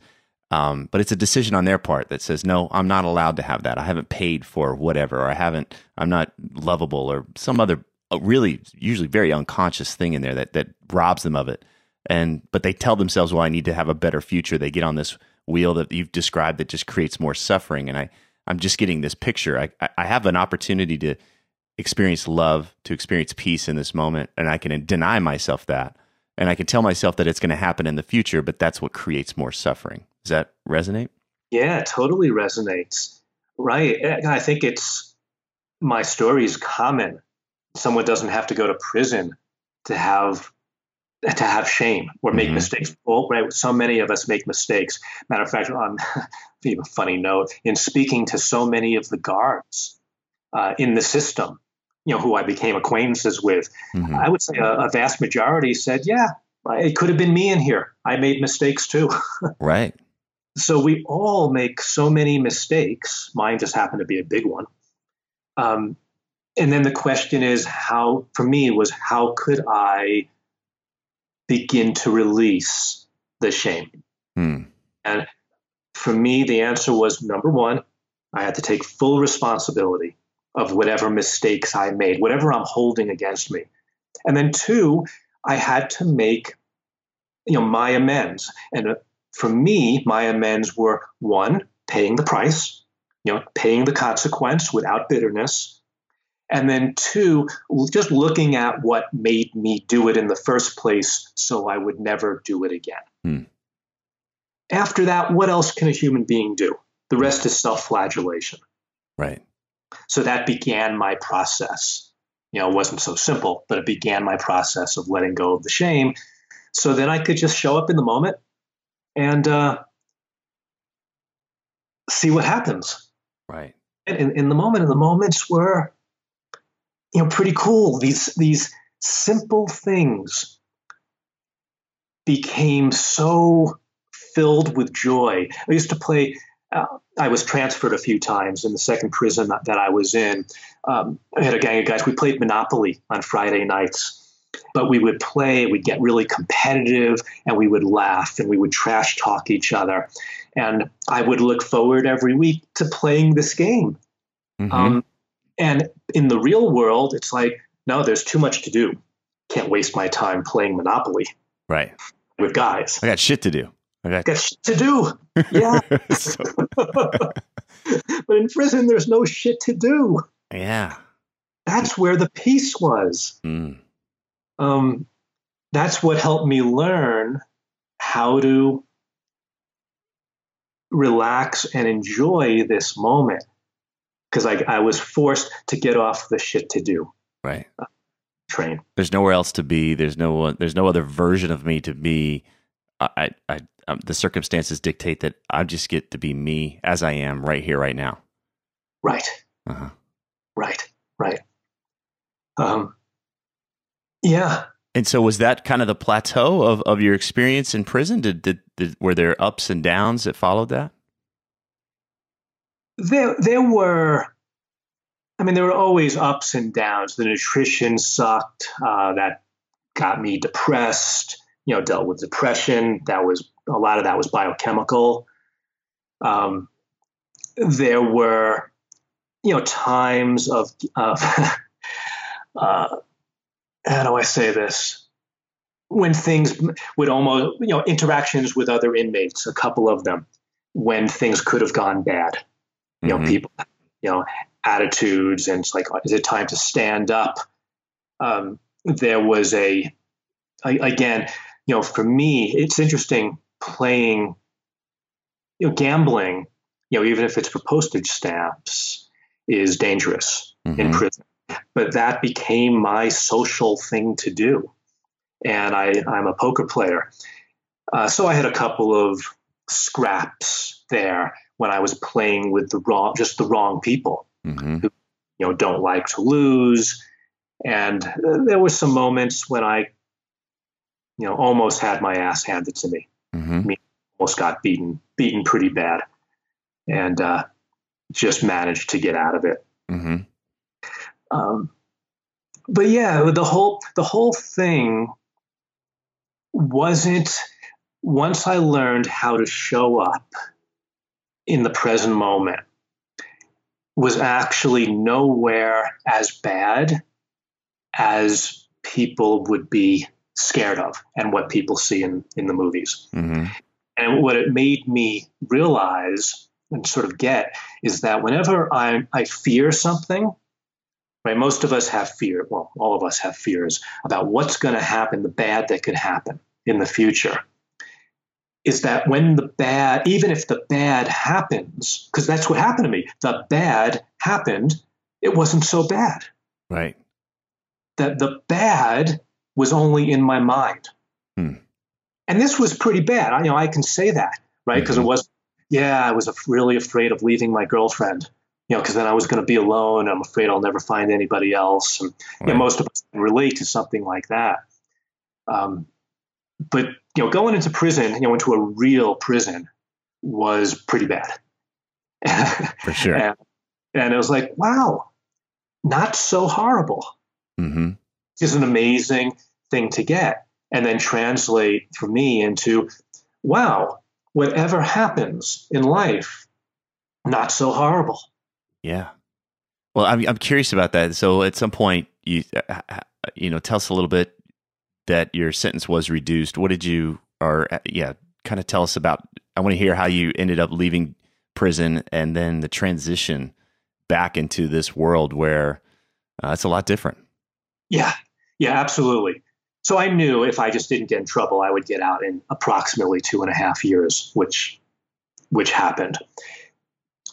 um, but it's a decision on their part that says no i'm not allowed to have that i haven't paid for whatever or i haven't i'm not lovable or some other really usually very unconscious thing in there that that robs them of it. And but they tell themselves, "Well, I need to have a better future." They get on this wheel that you've described that just creates more suffering. And I I'm just getting this picture. I I have an opportunity to experience love, to experience peace in this moment, and I can deny myself that. And I can tell myself that it's going to happen in the future, but that's what creates more suffering. Does that resonate? Yeah, totally resonates. Right. Eh, I think it's my story is common someone doesn't have to go to prison to have to have shame or make mm-hmm. mistakes. Well, right, so many of us make mistakes. Matter of fact, on a funny note, in speaking to so many of the guards uh, in the system, you know, who I became acquaintances with, mm-hmm. I would say a, a, vast majority said, "Yeah, it could have been me in here. I made mistakes too." right. So we all make so many mistakes. Mine just happened to be a big one. Um, and then the question is how for me was how could i begin to release the shame. Hmm. and for me the answer was number one i had to take full responsibility of whatever mistakes i made whatever i'm holding against me. And then two i had to make you know my amends. And uh, for me my amends were one paying the price you know paying the consequence without bitterness and then two, just looking at what made me do it in the first place so I would never do it again. Hmm. After that, what else can a human being do? The rest is self flagellation. Right. So that began my process. You know, it wasn't so simple, but it began my process of letting go of the shame. So then I could just show up in the moment and uh, see what happens. Right. And in, in the moment, in the moments where you know pretty cool. These these simple things became so filled with joy. I used to play. Uh, I was transferred a few times in the second prison that, that I was in. Um, I had a gang of guys. We played Monopoly on Friday nights, but we would play. We'd get really competitive, and we would laugh, and we would trash talk each other. And I would look forward every week to playing this game. Mm-hmm. Um, and in the real world, it's like, no, there's too much to do. Can't waste my time playing Monopoly. Right. With guys. I got shit to do. I got, got shit to do. Yeah. but in prison, there's no shit to do. Yeah. That's where the peace was. Mm. Um, that's what helped me learn how to relax and enjoy this moment because I, I was forced to get off the shit to do right uh, train. There's nowhere else to be. There's no one. there's no other version of me to be. I, I, um, the circumstances dictate that I just get to be me as I am right here, right now. Right. Uh-huh. Right. Right. Um. Yeah. And so, was that kind of the plateau of, of your experience in prison? Did, did, did were there ups and downs that followed that? There there were I mean, there were always ups and downs. The nutrition sucked. Uh, that got me depressed. You know, dealt with depression. That was a lot of that was biochemical. Um, there were, you know, times of, of uh, how do I say this? When things would almost, you know, interactions with other inmates, a couple of them, when things could have gone bad. You know, mm-hmm. people, you know, attitudes, and it's like, is it time to stand up? Um, there was a, again, you know, for me, it's interesting playing, you know, gambling, you know, even if it's for postage stamps, is dangerous mm-hmm. in prison. But that became my social thing to do. And I, I'm a poker player. Uh, so I had a couple of scraps there when I was playing with the wrong, just the wrong people mm-hmm. who, you know, don't like to lose. And uh, there were some moments when I, you know, almost had my ass handed to me. Mm-hmm. I mean, almost got beaten, beaten pretty bad, and uh, just managed to get out of it. Mm-hmm. Um, but yeah, the whole the whole thing wasn't. Once I learned how to show up in the present moment, was actually nowhere as bad as people would be scared of and what people see in, in the movies. Mm-hmm. And what it made me realize and sort of get is that whenever I, I fear something, right, most of us have fear, well, all of us have fears about what's going to happen, the bad that could happen in the future. Is that when the bad, even if the bad happens, because that's what happened to me, the bad happened, it wasn't so bad. Right. That the bad was only in my mind. Hmm. And this was pretty bad. I, you know, I can say that, right? Because mm-hmm. it was, yeah, I was really afraid of leaving my girlfriend, you know, because then I was going to be alone. I'm afraid I'll never find anybody else. And right. you know, most of us relate to something like that. Um, but you know, going into prison, you know, into a real prison was pretty bad. For sure. and, and, it was like, wow, not so horrible. Mm-hmm. It's an amazing thing to get and then translate for me into wow whatever happens in life not so horrible yeah well i'm, I'm curious about that so at some point you uh, uh, you know tell us a little bit that your sentence was reduced what did you or uh, yeah kind of tell us about i want to hear how you ended up leaving prison and then the transition back into this world where uh, it's a lot different yeah yeah absolutely so I knew if I just didn't get in trouble, I would get out in approximately two and a half years, which which happened.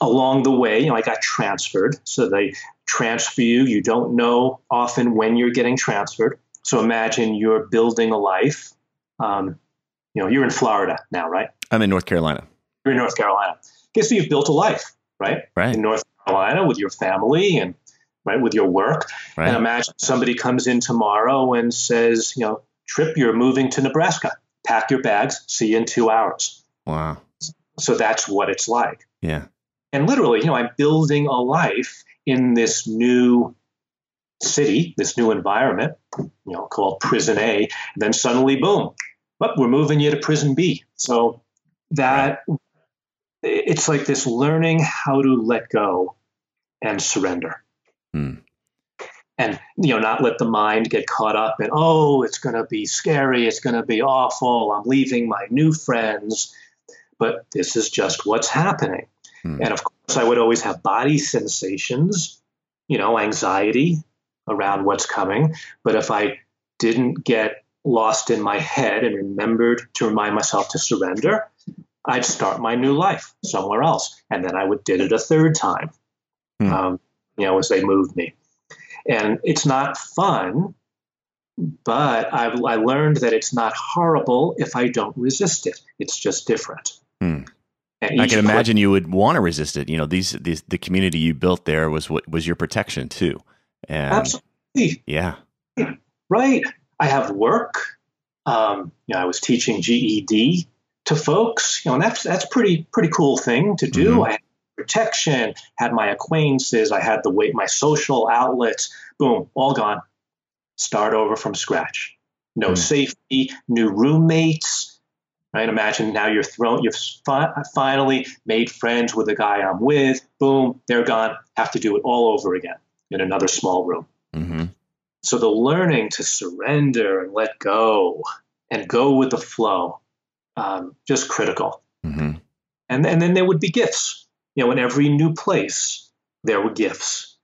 Along the way, you know, I got transferred. So they transfer you. You don't know often when you're getting transferred. So imagine you're building a life. Um, you know, you're in Florida now, right? I'm in North Carolina. You're in North Carolina. Okay, so you've built a life, right? Right. In North Carolina with your family and right, with your work. Right. And imagine somebody comes in tomorrow and says, you know, Trip, you're moving to Nebraska. Pack your bags. See you in two hours. Wow. So that's what it's like. Yeah. And literally, you know, I'm building a life in this new city, this new environment, you know, called Prison A. And then suddenly, boom, but we're moving you to Prison B. So that right. it's like this learning how to let go and surrender. Hmm. And you know, not let the mind get caught up in, oh, it's going to be scary, it's going to be awful, I'm leaving my new friends, but this is just what's happening. Hmm. And of course, I would always have body sensations, you know, anxiety around what's coming. But if I didn't get lost in my head and remembered to remind myself to surrender, I'd start my new life somewhere else. And then I would did it a third time. Hmm. Um, you know, as they moved me. And it's not fun, but I've, I learned that it's not horrible if I don't resist it. It's just different. Hmm. I can imagine you would want to resist it. You know, these, these the community you built there was what was your protection too. And absolutely. Yeah. Right. I have work. Um, you know, I was teaching GED to folks. You know, and that's that's pretty pretty cool thing to do. Mm-hmm. I had protection, had my acquaintances, I had the way my social outlets, boom, all gone. Start over from scratch. No mm. safety, new roommates. Right? Imagine now you're thrown, you've fi- finally made friends with the guy I'm with. Boom, they're gone. Have to do it all over again in another small room. Mm-hmm. So the learning to surrender and let go and go with the flow, um, just critical. Mm-hmm. And, and then there would be gifts. You know, in every new place, there were gifts.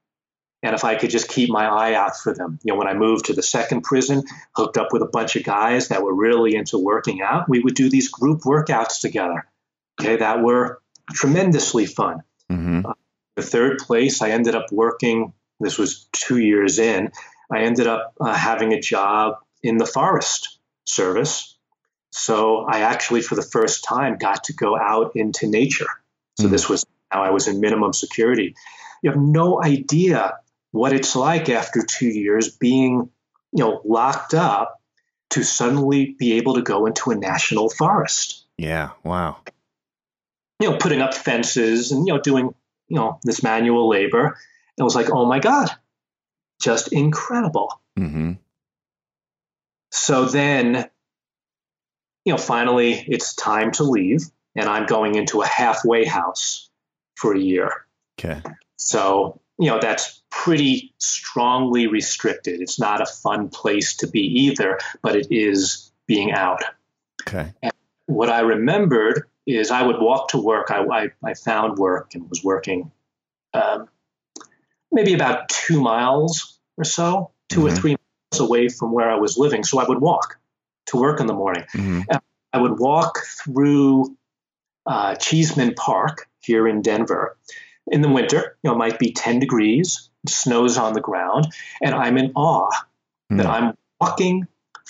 And if I could just keep my eye out for them, you know, when I moved to the second prison, hooked up with a bunch of guys that were really into working out, we would do these group workouts together. Okay, that were tremendously fun. Mm-hmm. Uh, the third place, I ended up working. This was two years in. I ended up uh, having a job in the forest service. So I actually, for the first time, got to go out into nature. So mm. this was how I was in minimum security. You have no idea what it's like after two years being, you know, locked up to suddenly be able to go into a national forest. Yeah. Wow. You know, putting up fences and you know doing you know this manual labor. It was like, oh my god, just incredible. Mm-hmm. So then, you know, finally it's time to leave, and I'm going into a halfway house for a year. Okay. So, you know, that's pretty strongly restricted. It's not a fun place to be either, but it is being out. Okay. And what I remembered is I would walk to work. I, I, I found work and was working um, maybe about two miles or so, 2 mm-hmm. or three miles away from where I was living. So I would walk to work in the morning. Mm-hmm. I would walk through uh, Cheesman Park here in Denver. In the winter, you know, it might be 10 degrees, snows on the ground, and I'm in awe mm. that I'm walking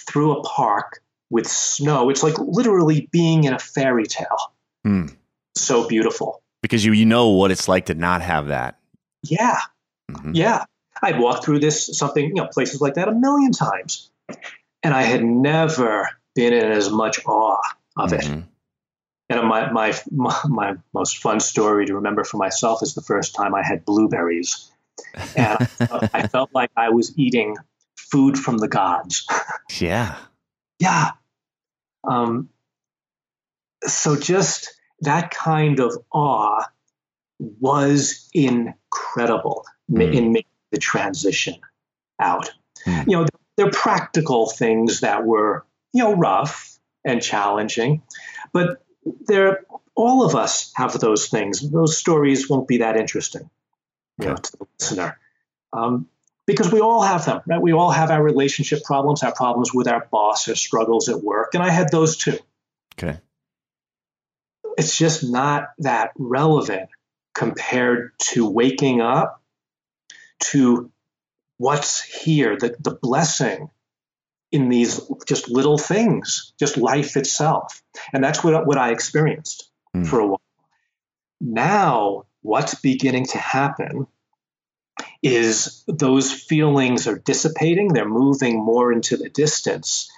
through a park with snow. It's like literally being in a fairy tale. Mm. So beautiful. Because you you know what it's like to not have that. Yeah. Mm-hmm. Yeah. I'd walked through this something, you know, places like that a million times. And I had never been in as much awe of mm-hmm. it. And my, my, my most fun story to remember for myself is the first time I had blueberries. And I, felt, I felt like I was eating food from the gods. Yeah. Yeah. Um, so just that kind of awe was incredible mm. in making the transition out. Mm. You know, they're practical things that were, you know, rough and challenging, but there all of us have those things. Those stories won't be that interesting, you know, to the listener. Um, because we all have them, right? We all have our relationship problems, our problems with our boss, our struggles at work, and I had those too. Okay. It's just not that relevant compared to waking up to what's here, the, the blessing in these just little things, just life itself. And that's what, what I experienced mm. for a while. Now, what's beginning to happen is those feelings are dissipating, they're moving more into the distance.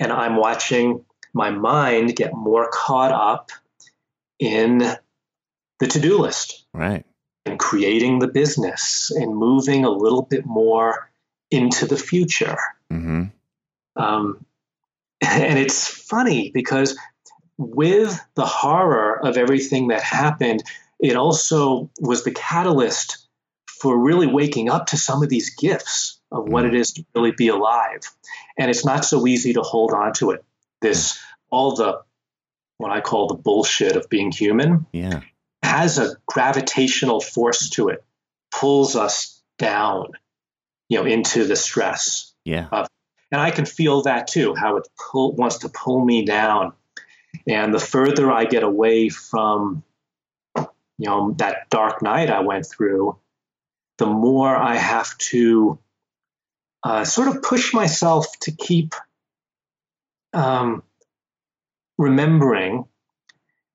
And I'm watching my mind get more caught up in the to do list. Right. And creating the business and moving a little bit more into the future. Mm-hmm. Um, and it's funny because with the horror of everything that happened, it also was the catalyst for really waking up to some of these gifts of what mm. it is to really be alive. And it's not so easy to hold on to it. This, all the, what I call the bullshit of being human, yeah. Has a gravitational force to it, pulls us down, you know, into the stress. Yeah. Of and I can feel that too, how it pull, wants to pull me down. And the further I get away from, you know, that dark night I went through, the more I have to uh, sort of push myself to keep um, remembering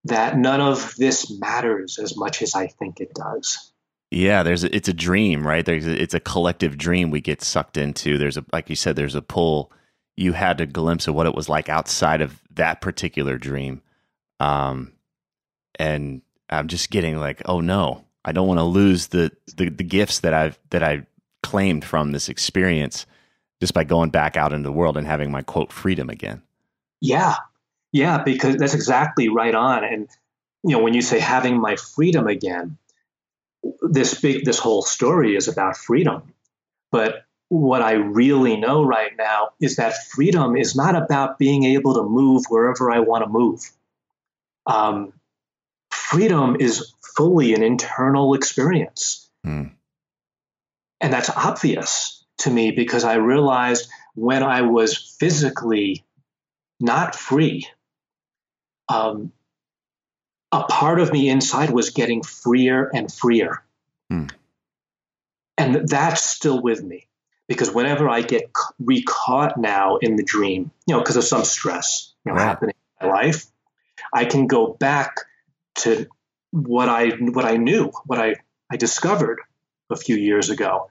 that none of this matters as much as I think it does. Yeah, there's a, it's a dream, right? There's a, it's a collective dream we get sucked into. There's a like you said, there's a pull. You had a glimpse of what it was like outside of that particular dream, um, and I'm just getting like, oh no, I don't want to lose the, the the gifts that I've that I claimed from this experience just by going back out into the world and having my quote freedom again. Yeah, yeah, because that's exactly right on. And you know, when you say having my freedom again this big this whole story is about freedom but what I really know right now is that freedom is not about being able to move wherever I want to move. Um, freedom is fully an internal experience. Mm. And that's obvious to me because I realized when I was physically not free, um, a part of me inside was getting freer and freer. Mm. And that's still with me because whenever I get recaught now in the dream, you know, because of some stress you know, right. happening in my life, I can go back to what I what I knew, what I, I discovered a few years ago.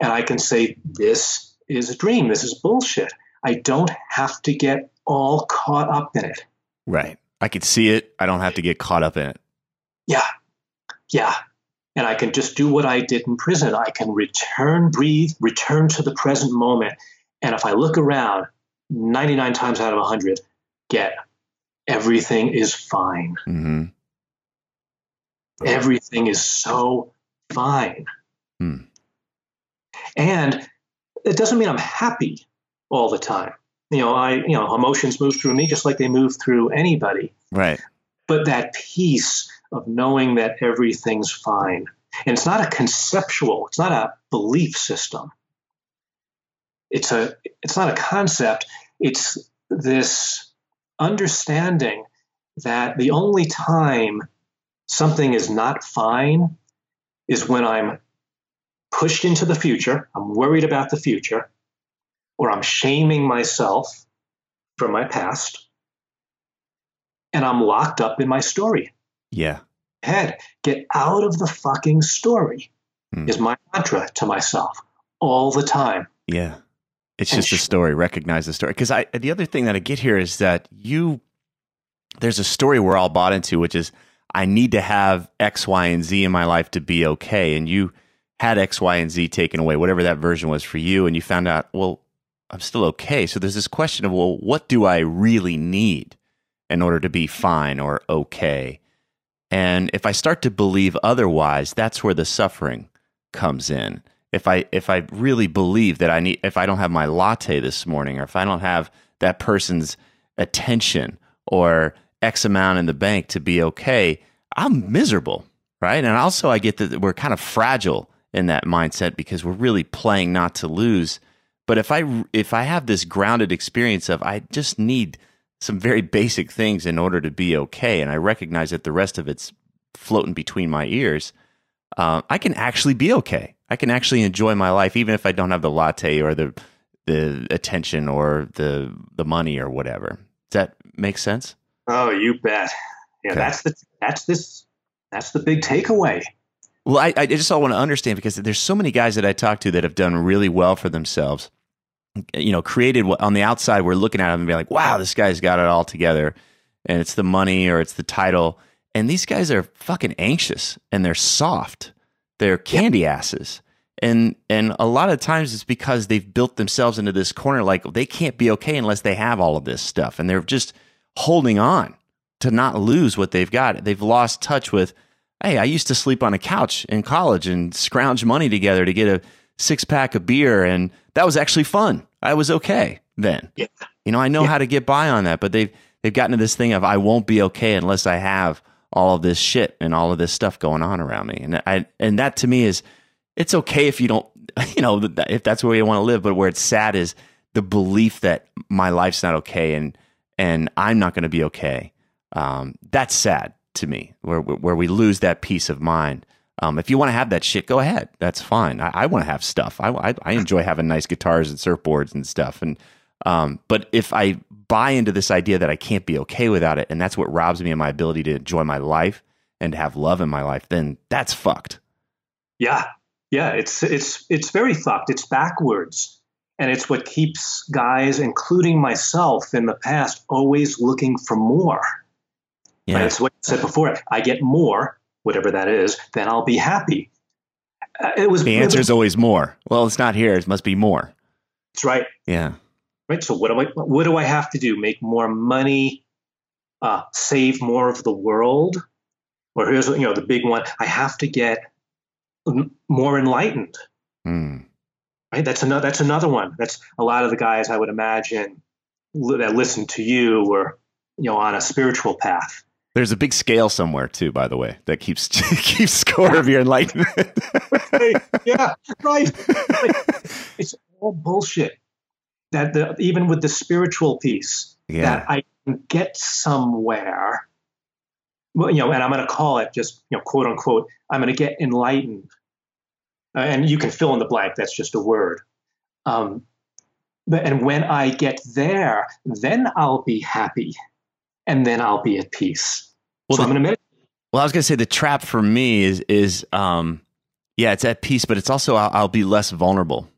And I can say, this is a dream. This is bullshit. I don't have to get all caught up in it. Right. I can see it. I don't have to get caught up in it. Yeah. Yeah. And I can just do what I did in prison. I can return, breathe, return to the present moment. And if I look around, 99 times out of 100, get everything is fine. Mm-hmm. Everything is so fine. Mm. And it doesn't mean I'm happy all the time. You know, I you know, emotions move through me just like they move through anybody. Right. But that peace of knowing that everything's fine. And it's not a conceptual, it's not a belief system. It's a it's not a concept, it's this understanding that the only time something is not fine is when I'm pushed into the future, I'm worried about the future, or I'm shaming myself for my past, and I'm locked up in my story. Yeah. Head, get out of the fucking story mm. is my mantra to myself all the time. Yeah. It's and just a story. Recognize the story. Because I the other thing that I get here is that you there's a story we're all bought into, which is I need to have X, Y, and Z in my life to be okay. And you had X, Y, and Z taken away, whatever that version was for you, and you found out, well, I'm still okay. So there's this question of, well, what do I really need in order to be fine or okay? And if I start to believe otherwise, that's where the suffering comes in. If I if I really believe that I need if I don't have my latte this morning or if I don't have that person's attention or X amount in the bank to be okay, I'm miserable, right? And also I get that we're kind of fragile in that mindset because we're really playing not to lose. But if I if I have this grounded experience of I just need some very basic things in order to be okay, and I recognize that the rest of it's floating between my ears, uh, I can actually be okay. I can actually enjoy my life even if I don't have the latte or the the attention or the the money or whatever. Does that make sense? Oh, you bet. Yeah, okay. that's the that's this that's the big takeaway. Well, I, I just all want to understand because there's so many guys that I talk to that have done really well for themselves. You know, created on the outside, we're looking at them and be like, wow, this guy's got it all together. And it's the money or it's the title. And these guys are fucking anxious and they're soft. They're candy asses. And and a lot of times it's because they've built themselves into this corner like they can't be okay unless they have all of this stuff. And they're just holding on to not lose what they've got. They've lost touch with Hey, I used to sleep on a couch in college and scrounge money together to get a six pack of beer, and that was actually fun. I was okay then. Yeah. You know, I know yeah. how to get by on that, but they've they've gotten to this thing of I won't be okay unless I have all of this shit and all of this stuff going on around me. And I and that to me is it's okay if you don't, you know, if that's where you want to live, but where it's sad is the belief that my life's not okay and and I'm not going to be okay. Um, that's sad to me, where where we lose that peace of mind. Um, if you want to have that shit, go ahead. That's fine. I, I want to have stuff. I, I, I enjoy having nice guitars and surfboards and stuff. And um, but if I buy into this idea that I can't be okay without it, and that's what robs me of my ability to enjoy my life and to have love in my life, then that's fucked. Yeah, yeah. It's it's it's very fucked. It's backwards, and it's what keeps guys, including myself in the past, always looking for more. Yeah. Right? It's what I said before. I get more, whatever that is, then I'll be happy. Uh, it was the answer is always more. Well, it's not here. It must be more. That's right. Yeah. Right. So what do I what do I have to do? Make more money, uh, save more of the world, or here's you know the big one. I have to get more enlightened. Mm. Right. That's another. That's another one. That's a lot of the guys I would imagine that listen to you were, you know, on a spiritual path. There's a big scale somewhere too, by the way, that keeps keeps score of your enlightenment. yeah, right. It's all bullshit. That the, even with the spiritual piece, Yeah. that I can get somewhere. Well, you know, and I'm going to call it just, you know, quote unquote, I'm going to get enlightened. Uh, and you can fill in the blank. That's just a word. Um, but and when I get there, then I'll be happy, and then I'll be at peace. Well, so the- I'm going to meditate. Well, I was going to say the trap for me is is um yeah, it's at peace, but it's also I'll, I'll be less vulnerable.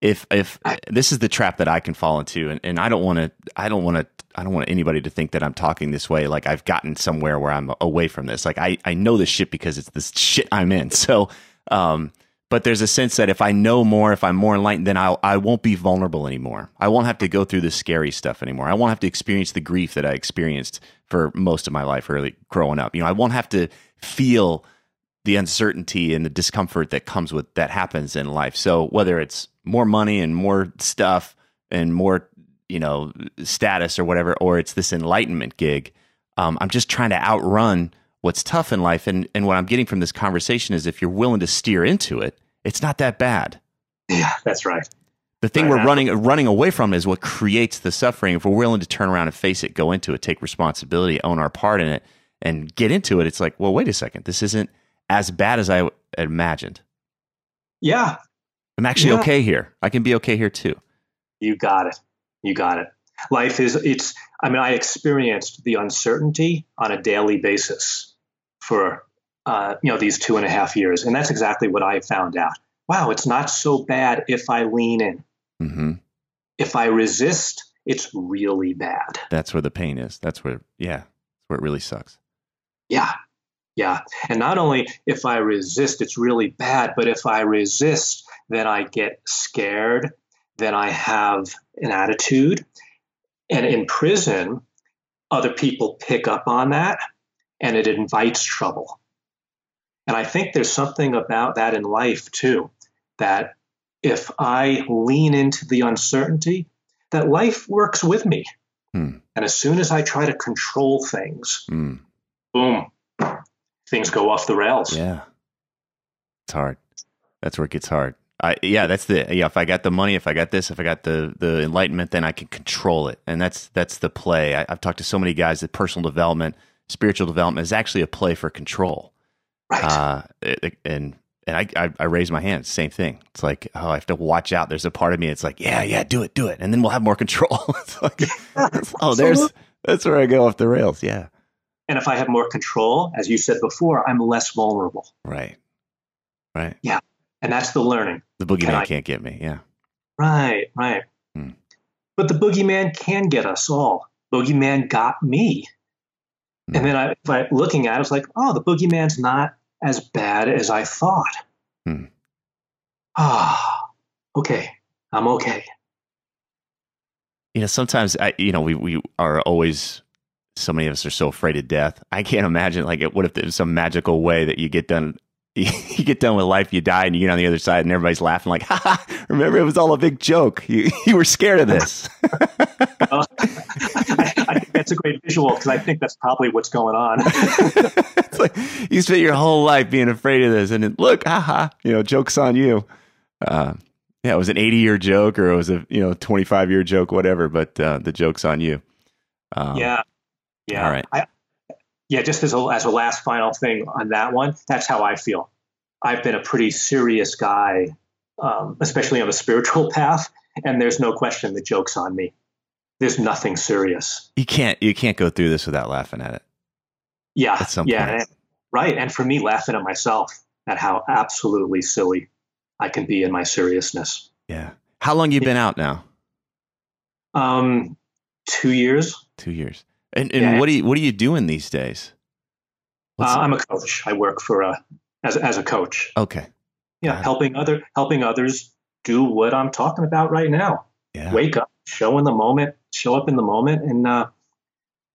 If if this is the trap that I can fall into and, and I don't want to I don't want to I don't want anybody to think that I'm talking this way like I've gotten somewhere where I'm away from this. Like I I know this shit because it's this shit I'm in. So um but there's a sense that if I know more, if I'm more enlightened, then I'll I won't be vulnerable anymore. I won't have to go through the scary stuff anymore. I won't have to experience the grief that I experienced for most of my life early growing up. You know, I won't have to feel the uncertainty and the discomfort that comes with that happens in life. So whether it's more money and more stuff and more, you know, status or whatever, or it's this enlightenment gig, um, I'm just trying to outrun what's tough in life. And and what I'm getting from this conversation is if you're willing to steer into it, it's not that bad. Yeah, that's right. The thing Right, we're running running away from is what creates the suffering. If we're willing to turn around and face it, go into it, take responsibility, own our part in it, and get into it, it's like, well, wait a second, this isn't as bad as I imagined. Yeah, I'm actually Yeah. okay here. I can be okay here too. You got it. You got it. Life is, it's, I mean, I experienced the uncertainty on a daily basis for, uh, you know, these two and a half years. And that's exactly what I found out. Wow, it's not so bad if I lean in. hmm If I resist, it's really bad. That's where the pain is. That's where, yeah, that's where it really sucks. Yeah. Yeah. And not only if I resist, it's really bad, but if I resist, then I get scared, then I have an attitude. And in prison, other people pick up on that and it invites trouble. And I think there's something about that in life too, that if I lean into the uncertainty, that life works with me. Hmm. And as soon as I try to control things, Mm, boom, things go off the rails. yeah, it's hard. That's where it gets hard. I, yeah, that's the yeah. If I got the money, if I got this, if I got the the enlightenment, then I can control it, and that's that's the play. I, I've talked to so many guys that personal development, spiritual development is actually a play for control. Right. Uh, it- and and I, I I raise my hand. Same thing. It's like oh, I have to watch out. There's a part of me. It's like yeah, yeah, do it, do it, and then we'll have more control. it's like oh, there's that's where I go off the rails. Yeah, and if I have more control, as you said before, I'm less vulnerable. right, right. Yeah. And that's the learning. The boogeyman Can I- can't get me. Yeah, Right, right. Hmm. But the boogeyman can get us all. Boogeyman got me. Hmm. And then I, by looking at it, it's like, oh, the boogeyman's not as bad as I thought. Hmm. Ah, okay. I'm okay. you know sometimes I you know we we are always so many of us are so afraid of death. I can't imagine like what if there's some magical way that you get done. You get done with life, you die, and you get on the other side, and everybody's laughing like, "Ha ha! Remember, it was all a big joke. You you were scared of this." Uh, I, I think that's a great visual because I think that's probably what's going on. it's like you spent your whole life being afraid of this, and then, look, haha, you know, jokes on you. Uh, yeah, it was an 80 year joke, or it was a you know 25 year joke, whatever. But uh, the joke's on you. Um, yeah. Yeah. all right. I, yeah, just as a, as a last final thing on that one, that's how I feel. I've been a pretty serious guy, um, especially on the spiritual path, and there's no question the joke's on me. There's nothing serious. you can't you can't go through this without laughing at it. Yeah, At yeah, and- right. And for me, laughing at myself at how absolutely silly I can be in my seriousness. Yeah. How long you been out now? Um, two years. Two years. And and Yeah. what are you what are you doing these days? Uh, I'm a coach. I work for a as as a coach. okay. Yeah, helping other helping others do what I'm talking about right now. Yeah. Wake up, show in the moment, show up in the moment, and uh,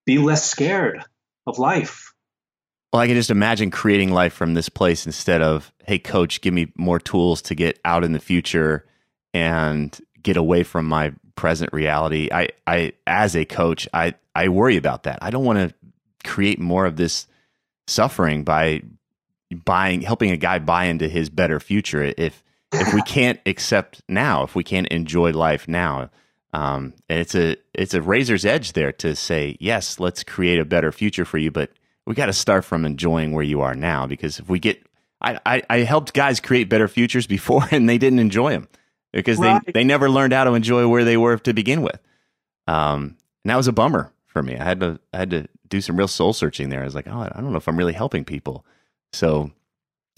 be less scared of life. Well, I can just imagine creating life from this place instead of, hey, coach, give me more tools to get out in the future and get away from my present reality. I, I, as a coach, I, I worry about that. I don't want to create more of this suffering by buying, helping a guy buy into his better future. If, if we can't accept now, if we can't enjoy life now, um, and it's a, it's a razor's edge there to say, yes, let's create a better future for you. But we got to start from enjoying where you are now, because if we get, I, I, I helped guys create better futures before and they didn't enjoy them because right. they, they never learned how to enjoy where they were to begin with. Um, and that was a bummer for me. I had to I had to do some real soul searching there. I was like, oh, I don't know if I'm really helping people. So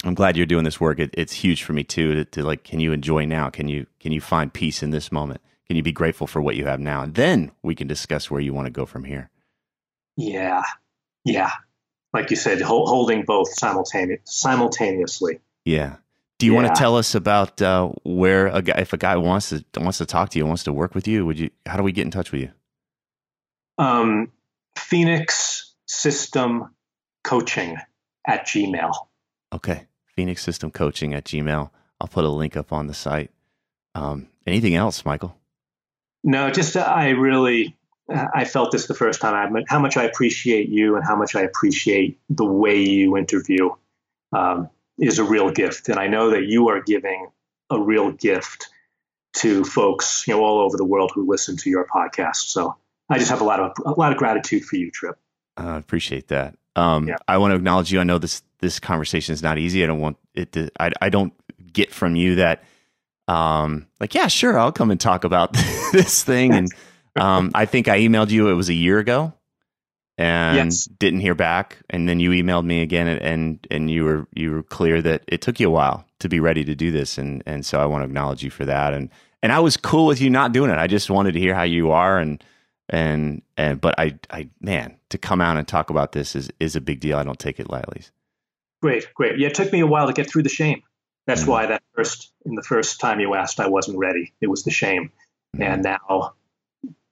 I'm glad you're doing this work. It, it's huge for me too. To, to, like, can you enjoy now? Can you can you find peace in this moment? Can you be grateful for what you have now? And then we can discuss where you want to go from here. Yeah, yeah. Like you said, holding both simultaneous, simultaneously. Yeah. Do you yeah. want to tell us about uh, where a guy, if a guy wants to wants to talk to you, wants to work with you? Would you? How do we get in touch with you? Um, Phoenix System Coaching at Gmail. Okay, Phoenix System Coaching at Gmail. I'll put a link up on the site. Um, anything else, Michael? No, just uh, I really I felt this the first time. I how much I appreciate you and how much I appreciate the way you interview. Um, is a real gift. And I know that you are giving a real gift to folks, you know, all over the world who listen to your podcast. So I just have a lot of a lot of gratitude for you, Tripp. I appreciate that. Um, yeah. I want to acknowledge you. I know this this conversation is not easy. I don't want it to. I, I don't get from you that, um, like, yeah, sure, I'll come and talk about this thing. And um, I think I emailed you. It was a year ago and yes. didn't hear back. And then you emailed me again and, and and you were you were clear that it took you a while to be ready to do this. And and so I want to acknowledge you for that. And and I was cool with you not doing it. I just wanted to hear how you are. And and and but I I man to come out and talk about this is is a big deal. I don't take it lightly. Great great. Yeah it took me a while to get through the shame that's mm-hmm. why that first in the first time you asked I wasn't ready it was the shame mm-hmm. and now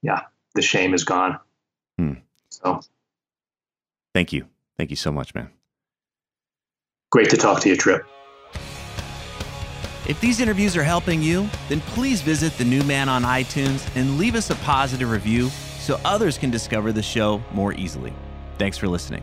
yeah the shame is gone mm. so Thank you. Thank you so much, man. Great to talk to you, Tripp. If these interviews are helping you, then please visit The New Man on iTunes and leave us a positive review so others can discover the show more easily. Thanks for listening.